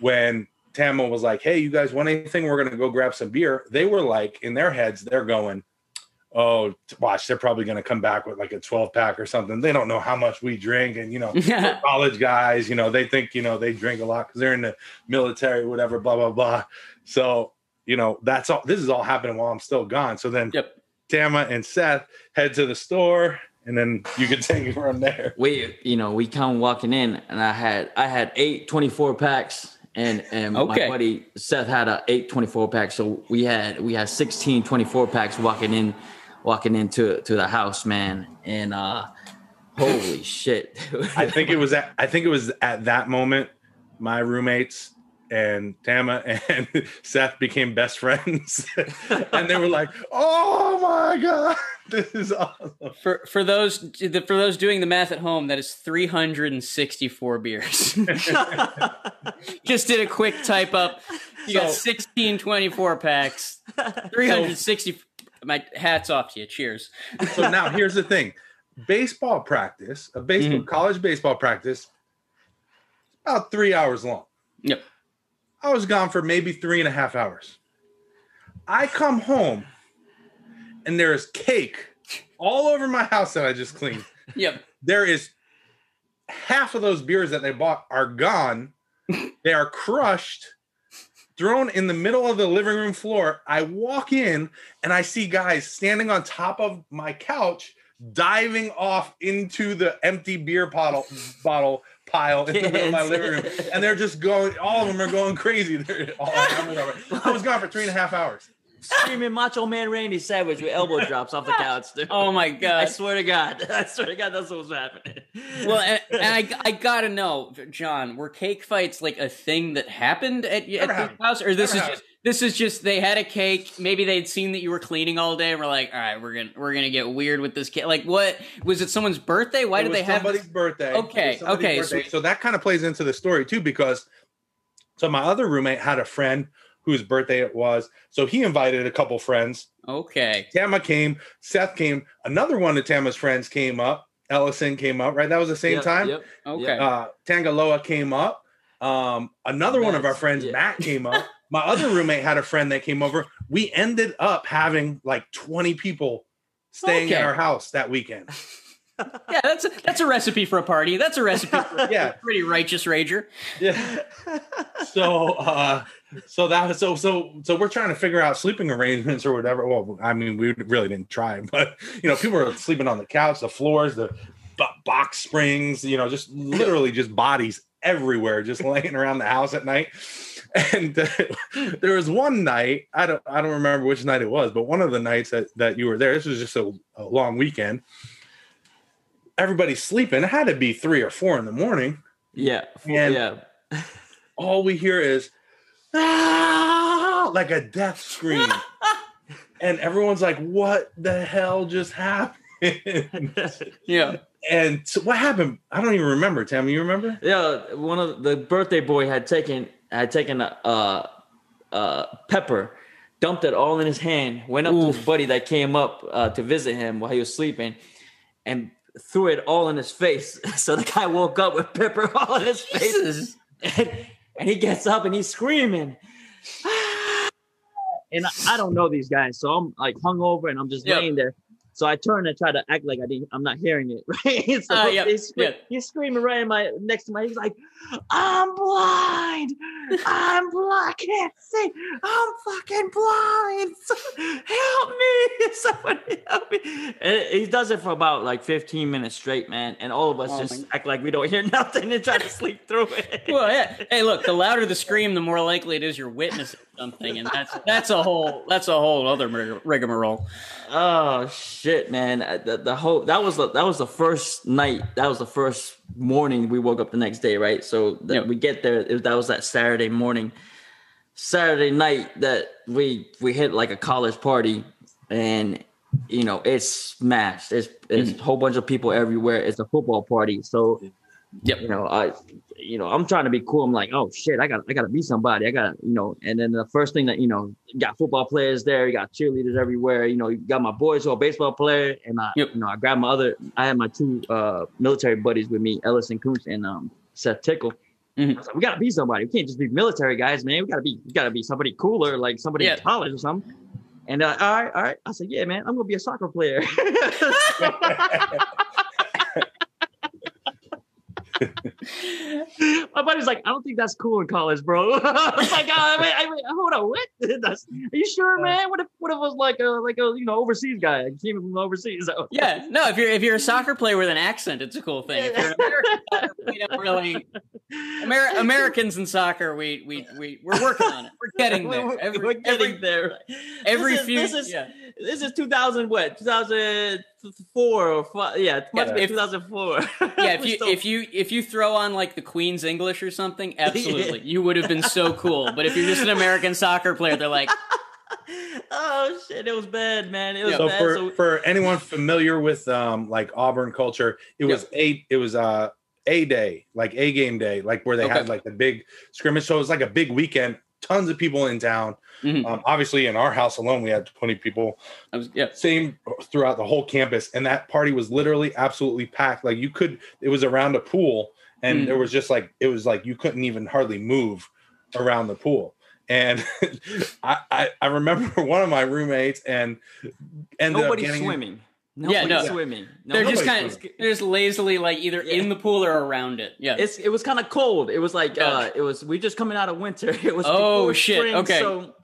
When Tama was like, "Hey, you guys want anything? We're gonna go grab some beer." They were like, in their heads, they're going, oh, watch, they're probably going to come back with like a 12 pack or something. They don't know how much we drink. And, you know, college guys, you know, they think, you know, they drink a lot because they're in the military, whatever, blah, blah, blah. So, you know, that's all, this is all happening while I'm still gone. So then Yep. Tama and Seth head to the store and then you can take it from there. we you know we come walking in and i had i had eight 24 packs and and Okay. my buddy seth had a eight 24 pack so we had we had 16 24 packs walking in walking into to the house man and uh holy shit I think it was at I think it was at that moment my roommates and Tama and Seth became best friends. and they were like, "Oh my god, this is awesome." For for those for those doing the math at home, that is 364 beers. Just did a quick type up. You got So- 16 24 packs. 360 my hats off to you. Cheers. So now here's the thing. Baseball practice, a baseball mm-hmm. college baseball practice, about three hours long. Yep. I was gone for maybe three and a half hours. I come home and there is cake all over my house that I just cleaned. Yep. There is half of those beers that they bought are gone. they are crushed, thrown in the middle of the living room floor. I walk in and I see guys standing on top of my couch, diving off into the empty beer bottle bottle pile in the middle of my living room, and they're just going. All of them are going crazy. They're all, I was gone for three and a half hours. screaming macho man randy savage with elbow drops off the couch dude. Oh my god! i swear to god i swear to god that's what was happening Well, and, and I, I gotta know, John, were cake fights like a thing that happened at, at Never this house, or this Never is happened. just this is just they had a cake. Maybe they'd seen that you were cleaning all day, and we're like, all right, we're gonna we're gonna get weird with this cake. Like, what was it? Someone's birthday? Why It did was they have? somebody's This? birthday? Okay, somebody's okay, birthday. so- So that kind of plays into the story too, because so my other roommate had a friend whose birthday it was, so he invited a couple friends. Okay, Tama came, Seth came, another one of Tama's friends came up. Ellison came up, right? That was the same Yep, time. yep. okay. Uh, Tangaloa came up. Um, another one of our friends, yeah. Matt, came up. My other roommate had a friend that came over. We ended up having like 20 people staying Okay. at our house that weekend. yeah, that's a, that's a recipe for a party. That's a recipe for a Yeah. pretty righteous rager. Yeah. so uh so that was so so so we're trying to figure out sleeping arrangements or whatever. Well, I mean, we really didn't try, but you know, people are sleeping on the couch, the floors, the box springs, you know, just literally just bodies everywhere, just laying around the house at night. And uh, there was one night, I don't I don't remember which night it was, but one of the nights that that you were there, this was just a, a long weekend. Everybody's sleeping. It had to be three or four in the morning yeah And- yeah all we hear is "Ah!" like a death scream. and everyone's like, what the hell just happened? Yeah. and so what happened? I don't even remember. Tammy, you remember? Yeah, one of the birthday boy had taken had taken a uh, uh, pepper, dumped it all in his hand, went up to his buddy that came up uh, to visit him while he was sleeping, and threw it all in his face. So the guy woke up with pepper all in his face, and, and he gets up and he's screaming. And I, I don't know these guys, so I'm like hungover and I'm just Yep. laying there. So I turn and try to act like I didn't, I'm not hearing it, right? so Uh, yep, he's, scre- yep. he's screaming right in my next to my. He's like, "I'm blind. I'm blind. I can't see. I'm fucking blind. Help me! Somebody help me!" And he does it for about like 15 minutes straight, man. And all of us Oh just my- act like we don't hear nothing and try to sleep through it. Well, yeah. Hey, look, the louder the scream, the more likely it is you're witnessing something, and that's that's a whole that's a whole other rig- rigmarole. Oh shit, man! Uh, The, the whole that was the that was the first night. That was the first morning we woke up the next day, right? So that Yeah. we get there. It, that was that Saturday morning. Saturday night that we we hit like a college party, and you know it's smashed. It's it's a whole bunch of people everywhere. It's a football party, so Yep. you know I you know I'm trying to be cool. I'm like, oh shit, I got I got to be somebody. I got to you know. And then the first thing that you know, you got football players there. You got cheerleaders everywhere. You know, you got my boys who are baseball player, and I Yep. you know I grabbed my other. I had my two uh military buddies with me, Ellison Kuntz and um Seth Tickle. Mhm. I was like, we gotta be somebody. We can't just be military guys, man. We gotta be we gotta be somebody cooler, like somebody Yeah. in college or something. And uh, all right, all right. I said, yeah, man, I'm gonna be a soccer player. My buddy's like, I don't think that's cool in college, bro. I was like, oh, wait, I, wait, hold on, what? That's, are you sure, man? What if what if it was like a like a you know overseas guy? I came from overseas. Yeah, no. If you're if you're a soccer player with an accent, it's a cool thing. If you're an American, we don't really. Amer- Americans in soccer, we we we we're working on it. We're getting there. We're, Every, we're getting every, there. every this is, few. This is, yeah. this is 2000 what? 2004 or five, yeah, it must Yeah. be If- 2004. Yeah, if you still- if you if you throw on like the Queen's English or something, absolutely, you would have been so cool. But if you're just an American soccer player, they're like, oh shit, it was bad, man. It was So bad. for, so for anyone familiar with um like Auburn culture, it was a it was uh a day, like a game day, like where they had like the big scrimmage. So it was like a big weekend, tons of people in town. Mhm. Um, obviously, in our house alone, we had 20 people. Was, yeah, Same throughout the whole campus, and that party was literally absolutely packed. Like you could, it was around a pool, and Mm. there was just like it was like you couldn't even hardly move around the pool. And I, I I remember one of my roommates and ended up getting swimming. Yeah, Nobody's no. swimming. they're just kind of they're just lazily like either Yeah. in the pool or around it. Yeah, It's it was kind of cold. It was like uh it was we just coming out of winter. It was Oh, shit. spring, Okay. So,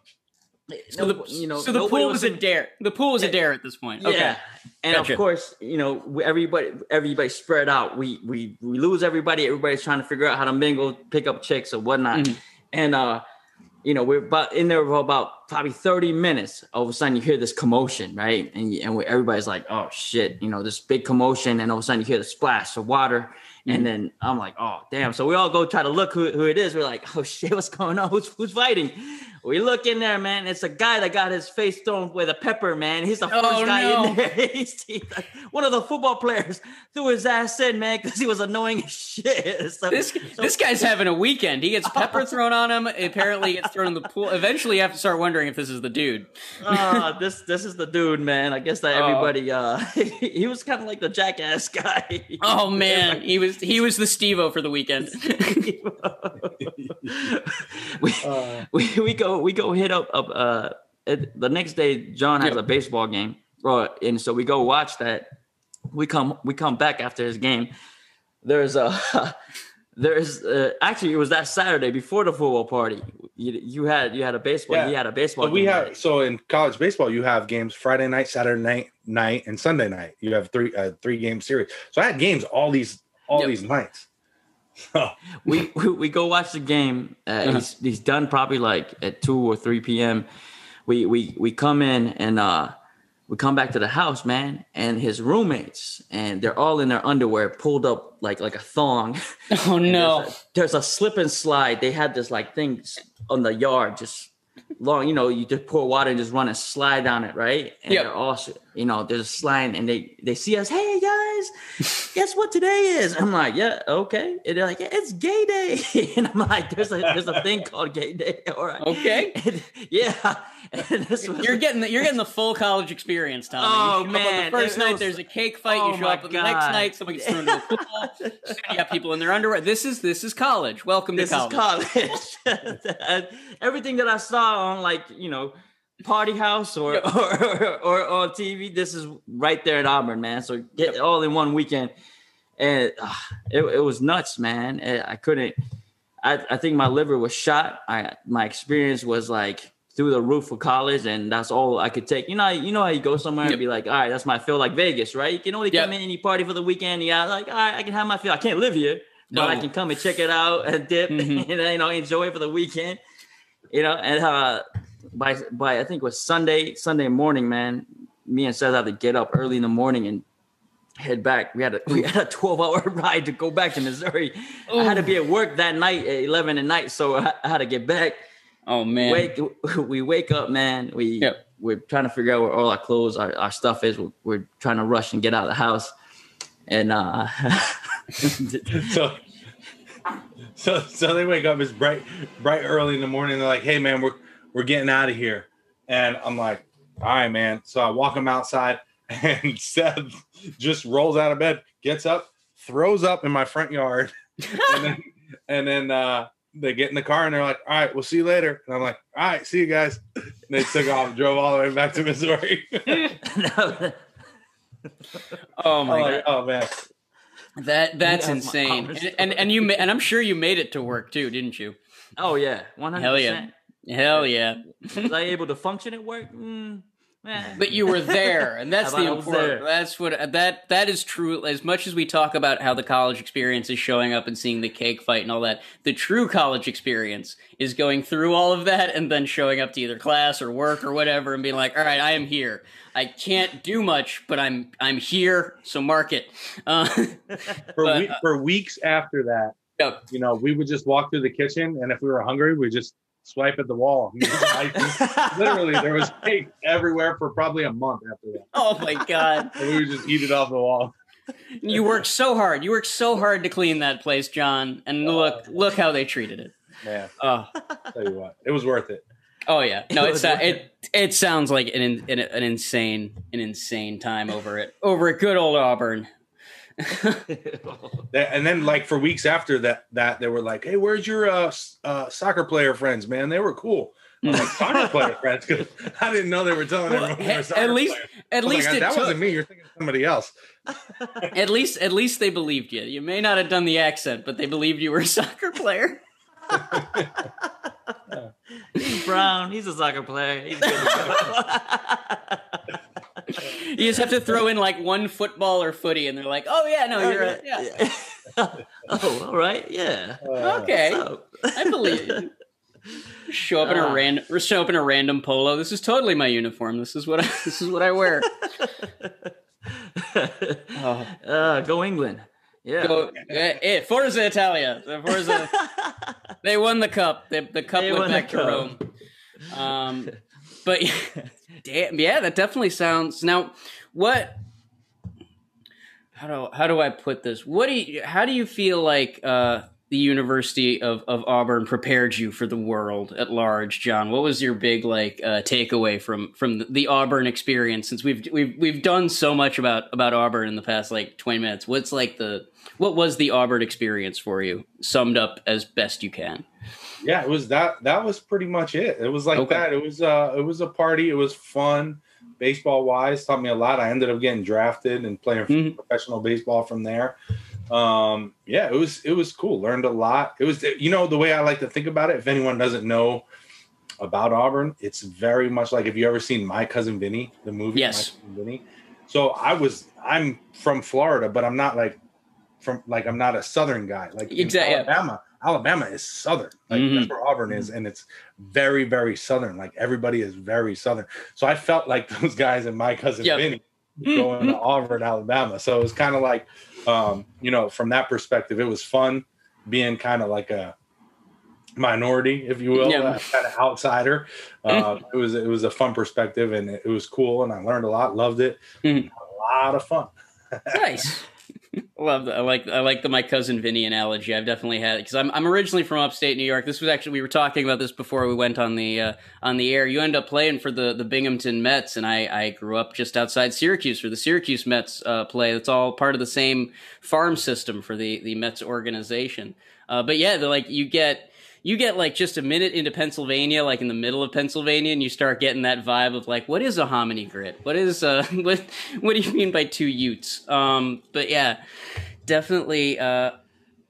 so no- the you know, so the pool was a in- dare. The pool was a dare at this point. Yeah. Okay, And Gotcha. of course, you know, everybody everybody spread out. We we we lose everybody. Everybody's trying to figure out how to mingle, pick up chicks or whatnot. Mhm. And uh, you know, we're about in there for about probably 30 minutes. All of a sudden you hear this commotion, right? And and everybody's like, oh shit, you know, this big commotion, and all of a sudden you hear the splash of water. Mhm. And then I'm like, oh damn. So we all go try to look who, who it is. We're like, oh shit, what's going on? Who's who's fighting? We look in there, man. It's a guy that got his face thrown with a pepper, man. He's the first Oh, guy no. in there. He's, he's like- one of the football players threw his ass in, man, because he was annoying as shit. So, this so- this guy's having a weekend. He gets pepper thrown on him. Apparently, he gets thrown in the pool. Eventually, you have to start wondering if this is the dude. uh, this this is the dude, man. I guess that Oh. everybody uh he was kind of like the jackass guy. Oh man, he was he was the Steve-O for the weekend. we, Uh, we we go we go hit up up uh it, the next day John has a baseball game. Bro, and so we go watch that. We come we come back after his game. There's a there's uh, actually it was that Saturday before the football party. You, you had you had a baseball. Yeah. He had a baseball. But we have that- so in college baseball, you have games Friday night, Saturday night, night, and Sunday night. You have three uh, three game series. So I had games all these all Yep. these nights. So we, we we go watch the game. Uh, Uh-huh. He's he's done probably like at two or three p.m. We we we come in and uh we come back to the house, man, and his roommates and they're all in their underwear, pulled up like like a thong. Oh no! There's a, there's a slip and slide. They had this like thing on the yard, just long. You know, you just pour water and just run and slide down it, right? And Yep. they're all, you know, there's a slide, and they they see us. Hey guys, guess what today is? I'm like, yeah, okay. And they're like, yeah, it's gay day, and I'm like, there's a there's a thing called gay day. All right, Okay. And- yeah. And this was You're getting the, you're getting the full college experience, Tommy. Oh, You show up man, the first night there's a cake fight. Oh, you show up the next night, somebody gets thrown into a pool. you got people in their underwear. This is this is college. Welcome this to is college. college. Everything that I saw on like you know, Party House or, Yep. or, or or on TV, this is right there at Auburn, man. So get all in one weekend, and uh, it, it was nuts, man. I couldn't. I, I think my liver was shot. I my experience was like through the roof for college, and that's all I could take. You know, you know how you go somewhere Yep. and be like, all right, that's my feel like Vegas, right? You can only Yep. come in and you party for the weekend. Yeah, like all right, I can have my feel. I can't live here, but I can come and check it out and dip, Mhm. and you know, enjoy it for the weekend. You know, and uh, by by I think it was Sunday Sunday morning, man. Me and Seth had to get up early in the morning and head back. We had a we had a twelve hour ride to go back to Missouri. I had to be at work that night at eleven at night, so I, I had to get back. Oh man. Wake we wake up, man. We Yep. we're trying to figure out where all our clothes, our, our stuff is. We're, we're trying to rush and get out of the house, and uh, so so so they wake up it's bright bright early in the morning they're like hey man we're we're getting out of here and i'm like all right man so i walk him outside and seth just rolls out of bed gets up throws up in my front yard and then and then uh they get in the car and they're like, "All right, we'll see you later." And I'm like, "All right, see you guys." And they took off, drove all the way back to Missouri. Oh my oh, god, oh, man, that that's Yeah, insane. And, and and you ma- and I'm sure you made it to work too, didn't you? oh yeah, one hundred Hell yeah. percent. Hell yeah. Was I able to function at work? Mm, eh. But you were there, and that's the about I was important. That's what that that is true. As much as we talk about how the college experience is showing up and seeing the cake fight and all that, the true college experience is going through all of that and then showing up to either class or work or whatever and being like, "All right, I am here. I can't do much, but I'm I'm here. So mark it." Uh, for But, we, for weeks after that, Yep. you know, we would just walk through the kitchen, and if we were hungry, we just swipe at the wall. Literally, there was cake everywhere for probably a month after that. oh my god. And we would just eat it off the wall. You worked so hard. You worked so hard to clean that place, John. And look, look how they treated it. Man, Oh, tell you what, it was worth it. oh yeah. No, It it's was uh, it. It sounds like an, an an insane an insane time over it over at good old Auburn. That- And then, like for weeks after that, that they were like, "Hey, where's your uh, uh, soccer player friends, man? They were cool." I'm like, "Soccer player friends?" 'Cause I didn't know they were telling everyone they at least players. at least God, it that took, wasn't me. You're thinking of somebody else. at least at least they believed you. You may not have done the accent, but they believed you were a soccer player. He's brown. He's a soccer player. He's good to You just have to throw in like one football or footy, and they're like, "Oh yeah, no, you're right. yeah, oh, all right. Yeah. okay, I believe you." Show up in a Ah. random, show up in a random polo. This is totally my uniform. This is what I, this is what I wear. Oh. uh, go England. Yeah. Go, eh, eh, Forza Italia. Forza. they won the cup. The, the cup They went back to. Rome. Um, but damn, yeah, that definitely sounds. Now, what? How do how do I put this? What do you? How do you feel like uh, the University of, of Auburn prepared you for the world at large, John? What was your big like uh, takeaway from from the, Auburn experience? Since we've we've we've done so much about about Auburn in the past like twenty minutes, what's like the what was the Auburn experience for you, summed up as best you can? Yeah, it was that. That was pretty much it. It was like Okay. that. It was uh, it was a party. It was fun, baseball wise. Taught me a lot. I ended up getting drafted and playing Mhm. professional baseball from there. Um, yeah, it was it was cool. Learned a lot. It was you know the way I like to think about it. If anyone doesn't know about Auburn, it's very much like if you ever seen My Cousin Vinny, the movie. Yes. Vinny. So I was I'm from Florida, but I'm not like from like I'm not a Southern guy. Like Exactly. Alabama. Alabama is Southern. Like Mhm. that's where Auburn is, and it's very, very Southern. Like everybody is very Southern. So I felt like those guys and my cousin Yep. Vinny going to Auburn, Alabama. So it was kind of like, um, you know, from that perspective, it was fun being kind of like a minority, if you will, Yeah. kind of outsider. Uh, it was it was a fun perspective, and it, it was cool, and I learned a lot, loved it, Mhm. a lot of fun. nice. Love that. I like I like the my cousin Vinny analogy. I've definitely had because I'm I'm originally from upstate New York. This was actually we were talking about this before we went on the uh, on the air. You end up playing for the the Binghamton Mets, and I I grew up just outside Syracuse for the Syracuse Mets uh, play. It's all part of the same farm system for the the Mets organization. Uh, but yeah, they're like you get you get like just a minute into Pennsylvania, like in the middle of Pennsylvania, and you start getting that vibe of like, what is a hominy grit? What is uh, what what do you mean by two Utes? Um, but yeah, definitely, uh,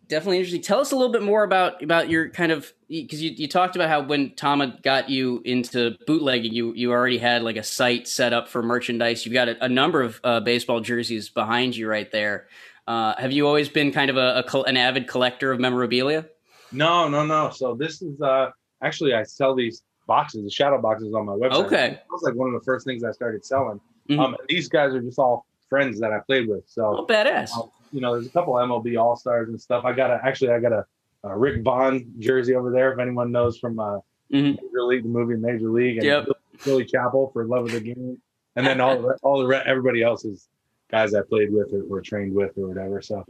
definitely interesting. Tell us a little bit more about about your kind of because you, you talked about how when Tama got you into bootlegging, you you already had like a site set up for merchandise. You've got a, a number of uh, baseball jerseys behind you right there. Uh, have you always been kind of a, a an avid collector of memorabilia? No, no, no. So this is uh actually I sell these boxes, the shadow boxes on my website. Okay. That was like one of the first things I started selling. Mhm. Um these guys are just all friends that I played with. Oh, So badass! uh, you know, there's a couple MLB all stars and stuff. I got a actually I got a, a Rick Vaughn jersey over there, if anyone knows from uh Mhm. Major League, the movie Major League, and Yep. Billy Chapel for Love of the Game. And then all the all the everybody else is guys I played with or, or trained with or whatever. So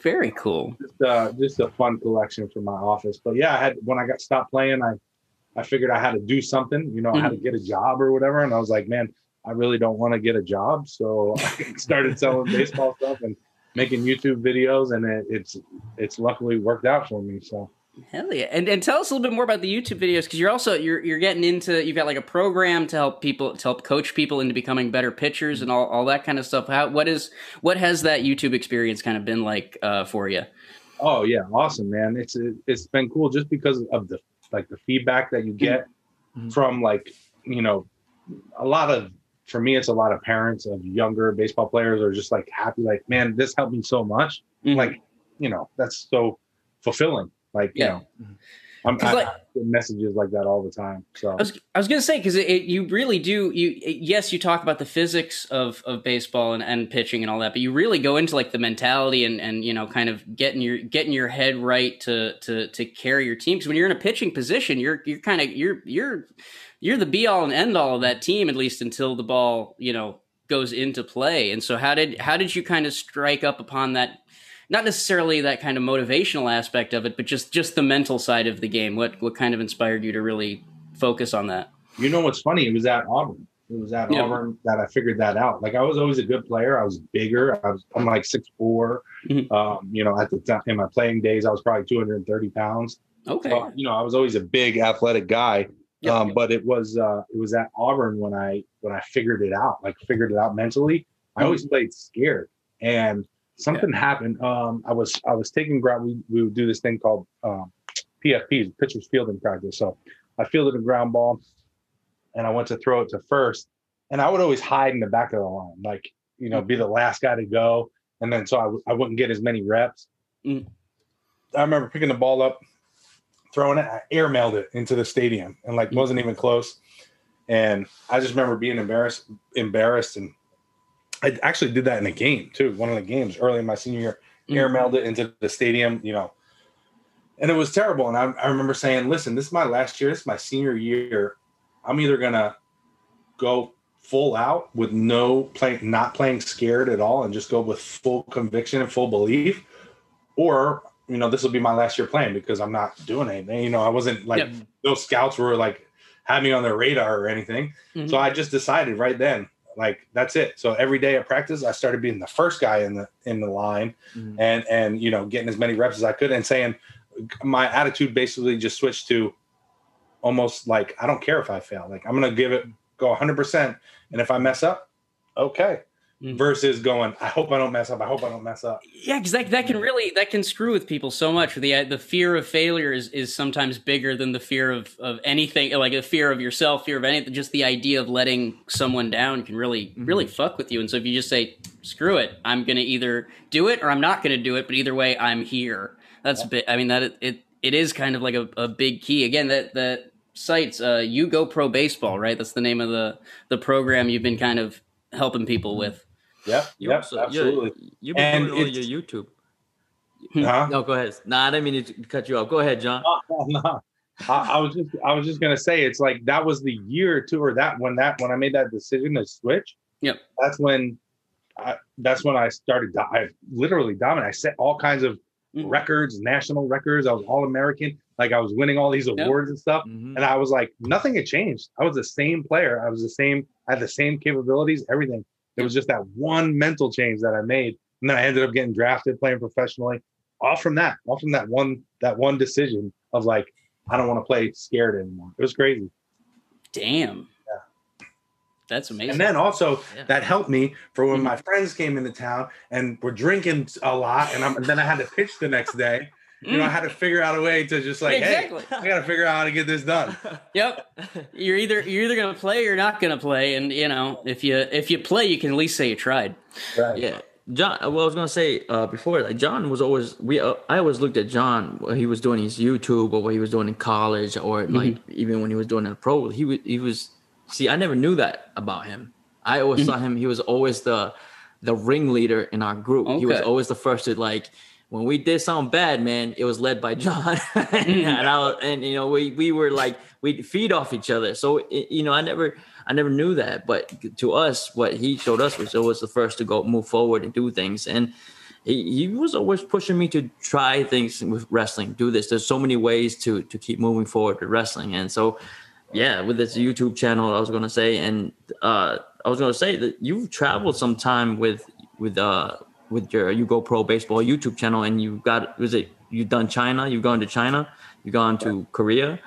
Very cool. just uh, just a fun collection for my office. But yeah, I had when I got stopped playing, I I figured I had to do something, you know, I had to get a job or whatever. And I was like, man, I really don't want to get a job, so I started selling baseball stuff and making YouTube videos, and it, it's it's luckily worked out for me. So Hell yeah! And and tell us a little bit more about the YouTube videos because you're also you're you're getting into you've got like a program to help people to help coach people into becoming better pitchers and all, all that kind of stuff. How what is what has that YouTube experience kind of been like uh, for you? Oh yeah, awesome, man! It's it's been cool just because of the like the feedback that you get mm-hmm. from like you know a lot of for me it's a lot of parents of younger baseball players are just like happy like man this helped me so much mm-hmm. like you know that's so fulfilling like yeah. you know, mm-hmm. I'm I, like, messages like that all the time. So I was, I was gonna say because it you really do. You it, yes, you talk about the physics of, of baseball and, and pitching and all that, but you really go into like the mentality and, and you know kind of getting your getting your head right to to to carry your team. Because when you're in a pitching position, you're you're kind of you're you're you're the be all and end all of that team at least until the ball you know goes into play. And so how did how did you kind of strike up upon that not necessarily that kind of motivational aspect of it, but just just the mental side of the game. What what kind of inspired you to really focus on that? You know what's funny? It was at Auburn. It was at yeah. Auburn that I figured that out. Like I was always a good player. I was bigger. I was I'm like six mm-hmm. Um, you know, at the time in my playing days, I was probably 230 pounds. Okay. So, you know, I was always a big athletic guy. Yep, um, but it was uh it was at Auburn when I when I figured it out, like figured it out mentally. Mm-hmm. I always played scared. And something yeah. happened. Um, I was I was taking ground. We we would do this thing called um, PFPs, pitchers fielding practice. So I fielded a ground ball, and I went to throw it to first, and I would always hide in the back of the line, like you know, be the last guy to go, and then so I w- I wouldn't get as many reps. Mm. I remember picking the ball up, throwing it, I airmailed it into the stadium, and like mm. wasn't even close. And I just remember being embarrassed, embarrassed, and I actually did that in a game too. One of the games early in my senior year, mm-hmm. airmailed it into the stadium, you know, and it was terrible. And I, I remember saying, listen, this is my last year. This is my senior year. I'm either going to go full out with no playing, not playing scared at all and just go with full conviction and full belief, or, you know, this will be my last year playing because I'm not doing anything. You know, I wasn't like, yep. no scouts were like, had me on their radar or anything. Mm-hmm. So I just decided right then, like that's it. So every day at practice, I started being the first guy in the in the line, mm-hmm. and and you know getting as many reps as I could, and saying my attitude basically just switched to almost like I don't care if I fail. Like I'm gonna give it go 100, percent and if I mess up, okay, mm. versus going, I hope I don't mess up. I hope I don't mess up. Yeah, because that, that can really that can screw with people so much. The the fear of failure is, is sometimes bigger than the fear of, of anything, like a fear of yourself, fear of anything. Just the idea of letting someone down can really mm-hmm. really fuck with you. And so if you just say, screw it, I'm gonna either do it or I'm not gonna do it. But either way, I'm here. That's yeah. a bit. I mean that it, it it is kind of like a, a big key. Again, that that sites uh you go pro baseball right that's the name of the the program you've been kind of helping people with yeah, you yep, also, absolutely. You've been doing on your YouTube. Huh? No, go ahead. Nah, I didn't mean to cut you off. Go ahead, John. No, no, no. I, I, was just I was just gonna say it's like that was the year or two or that when that when I made that decision to switch. Yep. That's when I, that's when I started. I literally dominated. I set all kinds of mm-hmm. records, national records. I was all American. Like I was winning all these awards yep. and stuff. Mm-hmm. And I was like, nothing had changed. I was the same player. I was the same. I had the same capabilities. Everything. It was just that one mental change that I made, and then I ended up getting drafted, playing professionally. All from that, all from that one that one decision of like, I don't want to play scared anymore. It was crazy. Damn. Yeah. That's amazing. And then also yeah. that helped me for when mm-hmm. my friends came into town and were drinking a lot, and, and then I had to pitch the next day you know, I had to figure out a way to just like, exactly. hey, I got to figure out how to get this done. Yep. You're either you're either gonna play or not gonna play, and you know, if you if you play, you can at least say you tried. Right. Yeah. John, well, I was gonna say uh, before, like John was always we. Uh, I always looked at John what he was doing his YouTube or what he was doing in college, or mm-hmm. like even when he was doing a pro. He was he was. See, I never knew that about him. I always mm-hmm. saw him. He was always the the ringleader in our group. Okay. He was always the first to like when we did something bad, man, it was led by John, and, I and you know we we were like we feed off each other. So it, you know I never I never knew that, but to us, what he showed us was always the first to go move forward and do things, and he, he was always pushing me to try things with wrestling, do this. There's so many ways to to keep moving forward with wrestling, and so yeah, with this YouTube channel, I was gonna say, and uh, I was gonna say that you've traveled some time with with uh with your You Go Pro Baseball YouTube channel, and you've got was it you've done China, you've gone to China, you've gone to Korea,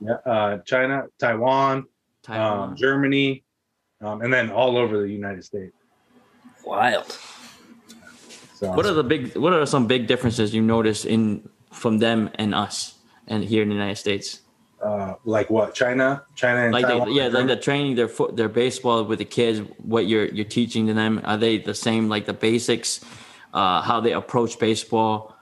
Yeah, uh, China, Taiwan, Taiwan. um, Germany, um, and then all over the United States. Wild. So what are the big? What are some big differences you notice in from them and us and here in the United States? Uh, like what? China, China, and Like Taiwan, they, yeah, like the training their foot their baseball with the kids. What you're you're teaching to them are they the same? Like the basics, uh, how they approach baseball.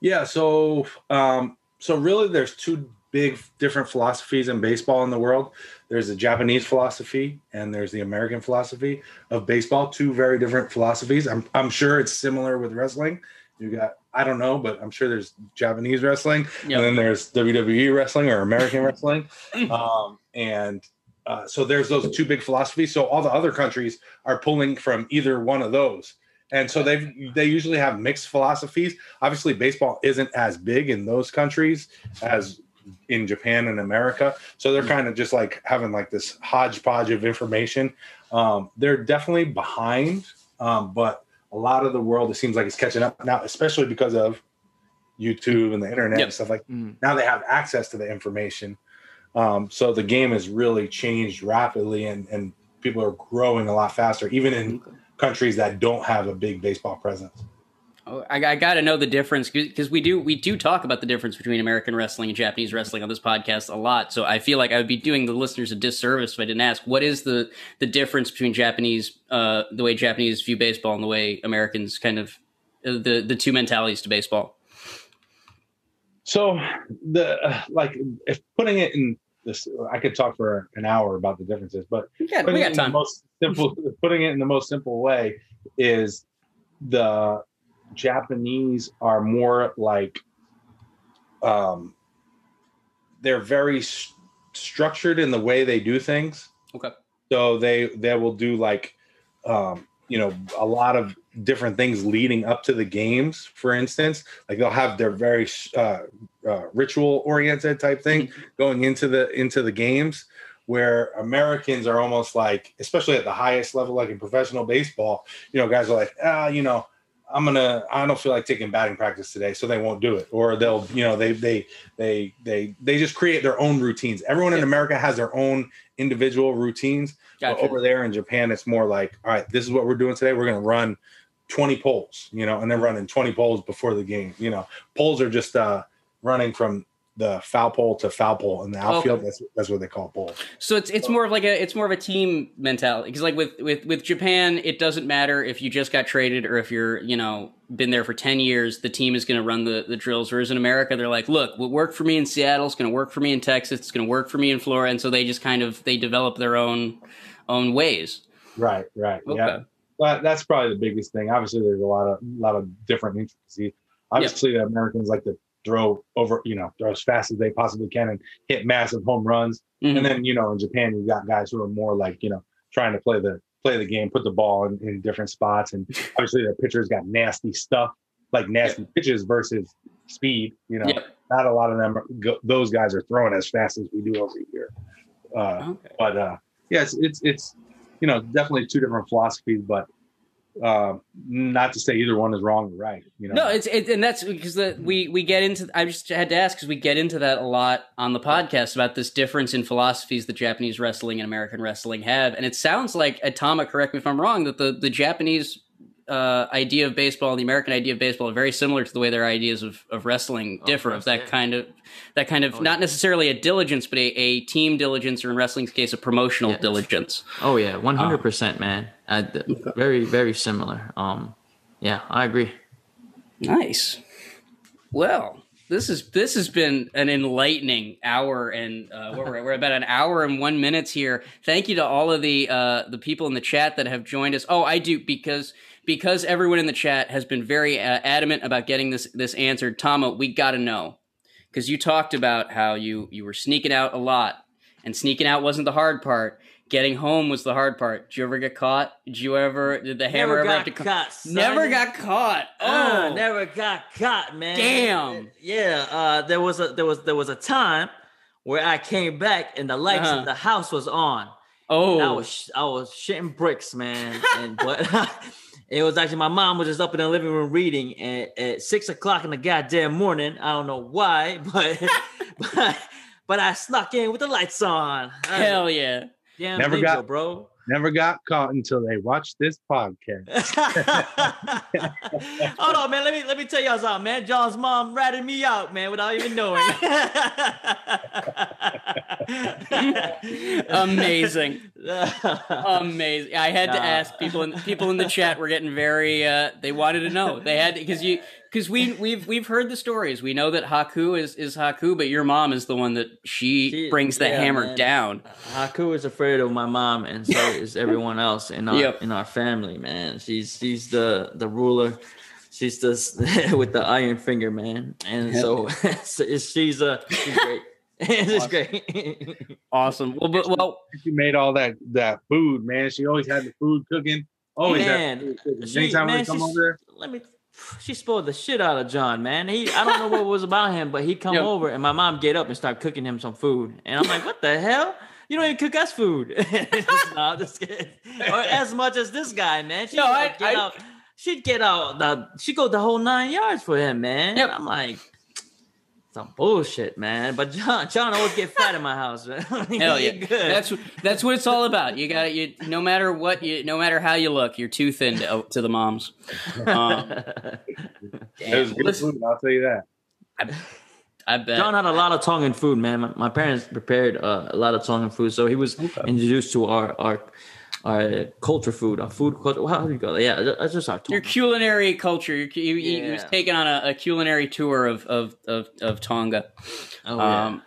Yeah, so um, so really, there's two big different philosophies in baseball in the world. There's the Japanese philosophy and there's the American philosophy of baseball. Two very different philosophies. I'm I'm sure it's similar with wrestling. You got I don't know, but I'm sure there's Japanese wrestling Yep. and then there's WWE wrestling or American wrestling. Um, and uh, so there's those two big philosophies. So all the other countries are pulling from either one of those. And so they they usually have mixed philosophies. Obviously, baseball isn't as big in those countries as in Japan and America. So they're kind of just like having like this hodgepodge of information. Um, they're definitely behind, um, but a lot of the world it seems like it's catching up now, especially because of YouTube and the internet Yep. and stuff like. Mm. Now they have access to the information. Um, so the game has really changed rapidly, and and people are growing a lot faster, even in countries that don't have a big baseball presence. I, I got to know the difference because we do we do talk about the difference between American wrestling and Japanese wrestling on this podcast a lot. So I feel like I would be doing the listeners a disservice if I didn't ask what is the the difference between Japanese uh, the way Japanese view baseball and the way Americans kind of uh, the the two mentalities to baseball. So the uh, like if putting it in this, I could talk for an hour about the differences, but got, we got time. most simple, putting it in the most simple way is the Japanese are more like, um, they're very s- structured in the way they do things. Okay. So they they will do like, um, you know, a lot of different things leading up to the games. For instance, like they'll have their very uh, uh, ritual oriented type thing going into the into the games where Americans are almost like, especially at the highest level, like in professional baseball, you know, guys are like, ah, you know, I'm gonna, I don't feel like taking batting practice today, so they won't do it, or they'll, you know, they they they they they just create their own routines. Everyone in Yeah. America has their own individual routines. But over there in Japan, it's more like, all right, this is what we're doing today. We're gonna run 20 poles, you know, and they're running 20 poles before the game. You know, poles are just uh running from the foul pole to foul pole in the outfield. Okay. That's that's what they call pole. So it's it's more of like a it's more of a team mentality because like with with with Japan, it doesn't matter if you just got traded or if you're you know been there for ten years. The team is going to run the the drills. Whereas in America, they're like, look, what worked for me in Seattle is going to work for me in Texas. It's going to work for me in Florida, and so they just kind of they develop their own own ways. Right, right. Okay. Yeah. But that's probably the biggest thing. Obviously, there's a lot of a lot of different intricacies. Obviously, the Americans like to throw over, you know, throw as fast as they possibly can and hit massive home runs. Mhm. And then, you know, in Japan, you've got guys who are more like, you know, trying to play the play the game, put the ball in, in different spots. And obviously, the pitchers got nasty stuff, like nasty pitches versus speed. You know, not a lot of them. Go, those guys are throwing as fast as we do over here. Uh, Okay. but uh, yeah, it's, it's it's you know definitely two different philosophies, but uh, not to say either one is wrong or right. You know, No, it's it, and that's because the, we we get into. I just had to ask because we get into that a lot on the podcast about this difference in philosophies that Japanese wrestling and American wrestling have, and it sounds like Atama. Correct me if I'm wrong. That the the Japanese uh, idea of baseball and the American idea of baseball are very similar to the way their ideas of, of wrestling differ. course, of that yeah. kind of that kind of not necessarily a diligence, but a, a team diligence, or in wrestling's case, a promotional Yeah. diligence. Oh yeah, one hundred percent, man. Uh, very very similar. Um, yeah, I agree. Nice. Well, this is this has been an enlightening hour, and uh, we're, we're about an hour and one minutes here. Thank you to all of the uh, the people in the chat that have joined us. Oh, I do because because everyone in the chat has been very uh, adamant about getting this this answered. Tama, we got to know because you talked about how you you were sneaking out a lot, and sneaking out wasn't the hard part. Getting home was the hard part. Did you ever get caught? Did you ever? Did the hammer Never ever have to caught. son. Never got caught. Uh, Oh, never got caught, man. Damn. Yeah. Uh, there was a there was there was a time where I came back and the lights Uh-huh. in the house was on. Oh, I was I was shitting bricks, man. And but It was actually my mom was just up in the living room reading at, at six o'clock in the goddamn morning. I don't know why, but but, but I snuck in with the lights on. Hell yeah. Damn Never ninja, got- bro. Never got caught until they watched this podcast. Hold on, man. Let me let me tell y'all something, man. John's mom ratted me out, man, without even knowing. Amazing. Amazing. I had to ask people in people in the chat were getting very uh they wanted to know. They had because you because we we've we've heard the stories. We know that Haku is is Haku, but your mom is the one that she, She- brings the yeah, hammer man. down. Haku is afraid of my mom, and so is everyone else in our Yep. in our family, man. She's she's the the ruler. She's the with the iron finger, man. And so, so she's uh she's great. it's great. Awesome. Well, but well, She made all that that food, man. She always had the food cooking. Always Man, had food cooking. she- Anytime man, we come over Let me. She spoiled the shit out of John, man. He I don't know what was about him, but he'd come Yep. over and my mom get up and start cooking him some food, and I'm like, what the hell? You don't even cook us food. no, I'm just kidding. Or as much as this guy, man. She No, like, I- get I- out. She'd get out the. She go the whole nine yards for him, man. Yep. I'm like. Some bullshit, man. But John, John always get fat in my house, man. hell yeah. Good. That's that's what it's all about. You got you. No matter what you, no matter how you look, you're too thin to, to the moms. Um, it was good listen, food. I'll tell you that. I bet. John had a lot of Tongan food, man. My, my parents prepared uh, a lot of Tongan food, so he was introduced to our our our culture food, our food culture. How do you it? Yeah, that's just our your culinary culture. Your, you, you, was Yeah. taking on a, a culinary tour of of of, of Tonga. Oh, yeah. Um,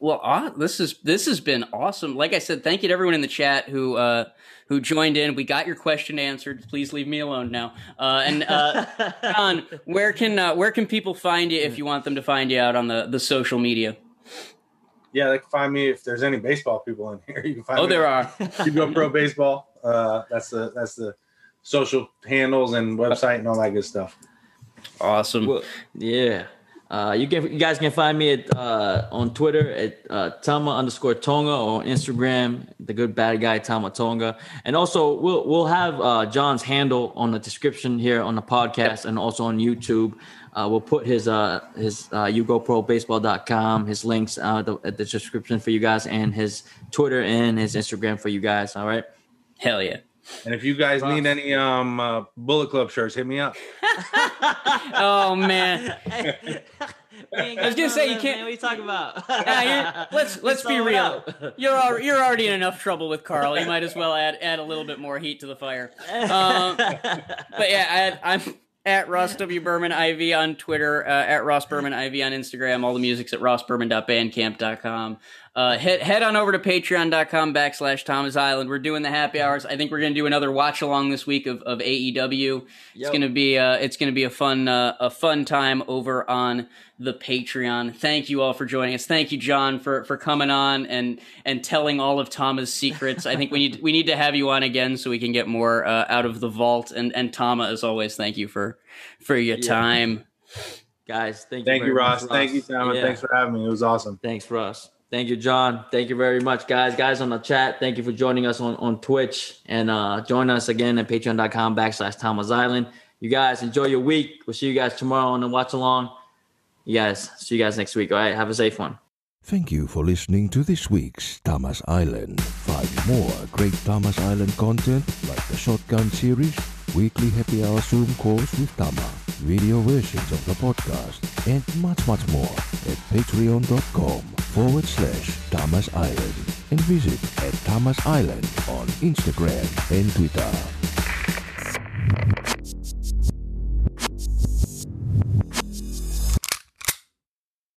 well, aw- this is this has been awesome. Like I said, thank you to everyone in the chat who uh, who joined in. We got your question answered. Please leave me alone now. Uh, and uh, John, where can uh, where can people find you if you want them to find you out on the, the social media? Yeah, they can find me if there's any baseball people in here. You can find Oh, me. there are. You go pro baseball. Uh, that's the that's the social handles and website and all that good stuff. Awesome. Well, yeah. Uh, you can you guys can find me at uh, on Twitter at uh, Tama underscore Tonga or on Instagram the good bad guy Tama Tonga, and also we'll we'll have uh, John's handle on the description here on the podcast and also on YouTube. Uh, we'll put his uh his uh YouGoProBaseball.com his links uh the, at the description for you guys and his Twitter and his Instagram for you guys. All right. Hell yeah. And if you guys need any um uh, Bullet Club shirts, hit me up. Oh man. I was gonna say, you can't- what are you talking about? Yeah, let's let's be real. You're al- you're already in enough trouble with Karl. You might as well add add a little bit more heat to the fire. Um, but yeah, I, I'm at Ross W Berman IV on Twitter, uh, at Ross Berman IV on Instagram. All the music's at rossberman.bandcamp.com. Uh, head head on over to patreon.com backslash Tama's Island. We're doing the happy hours. I think we're gonna do another watch along this week of, of AEW. It's gonna be uh, it's gonna be a fun uh, a fun time over on the Patreon. Thank you all for joining us. Thank you, John, for for coming on and and telling all of Tama's secrets. I think we need we need to have you on again so we can get more uh, out of the vault. And and Tama, as always, thank you for for your time. Guys, thank you. Thank you, very much, Ross. Thank you, Tom. Yeah. Thanks for having me. It was awesome. Thanks, Russ. Thank you, John. Thank you very much, guys. Guys on the chat, thank you for joining us on, on Twitch and uh, join us again at patreon.com backslash Tama's Island. You guys enjoy your week. We'll see you guys tomorrow on the watch along. You guys, see you guys next week. All right, have a safe one. Thank you for listening to this week's Tama's Island. Find more great Tama's Island content like the Shotgun series, weekly happy hour Zoom calls with Tama, video versions of the podcast, and much, much more at patreon.com forward slash Tama's Island and visit at Tama's Island on Instagram and Twitter.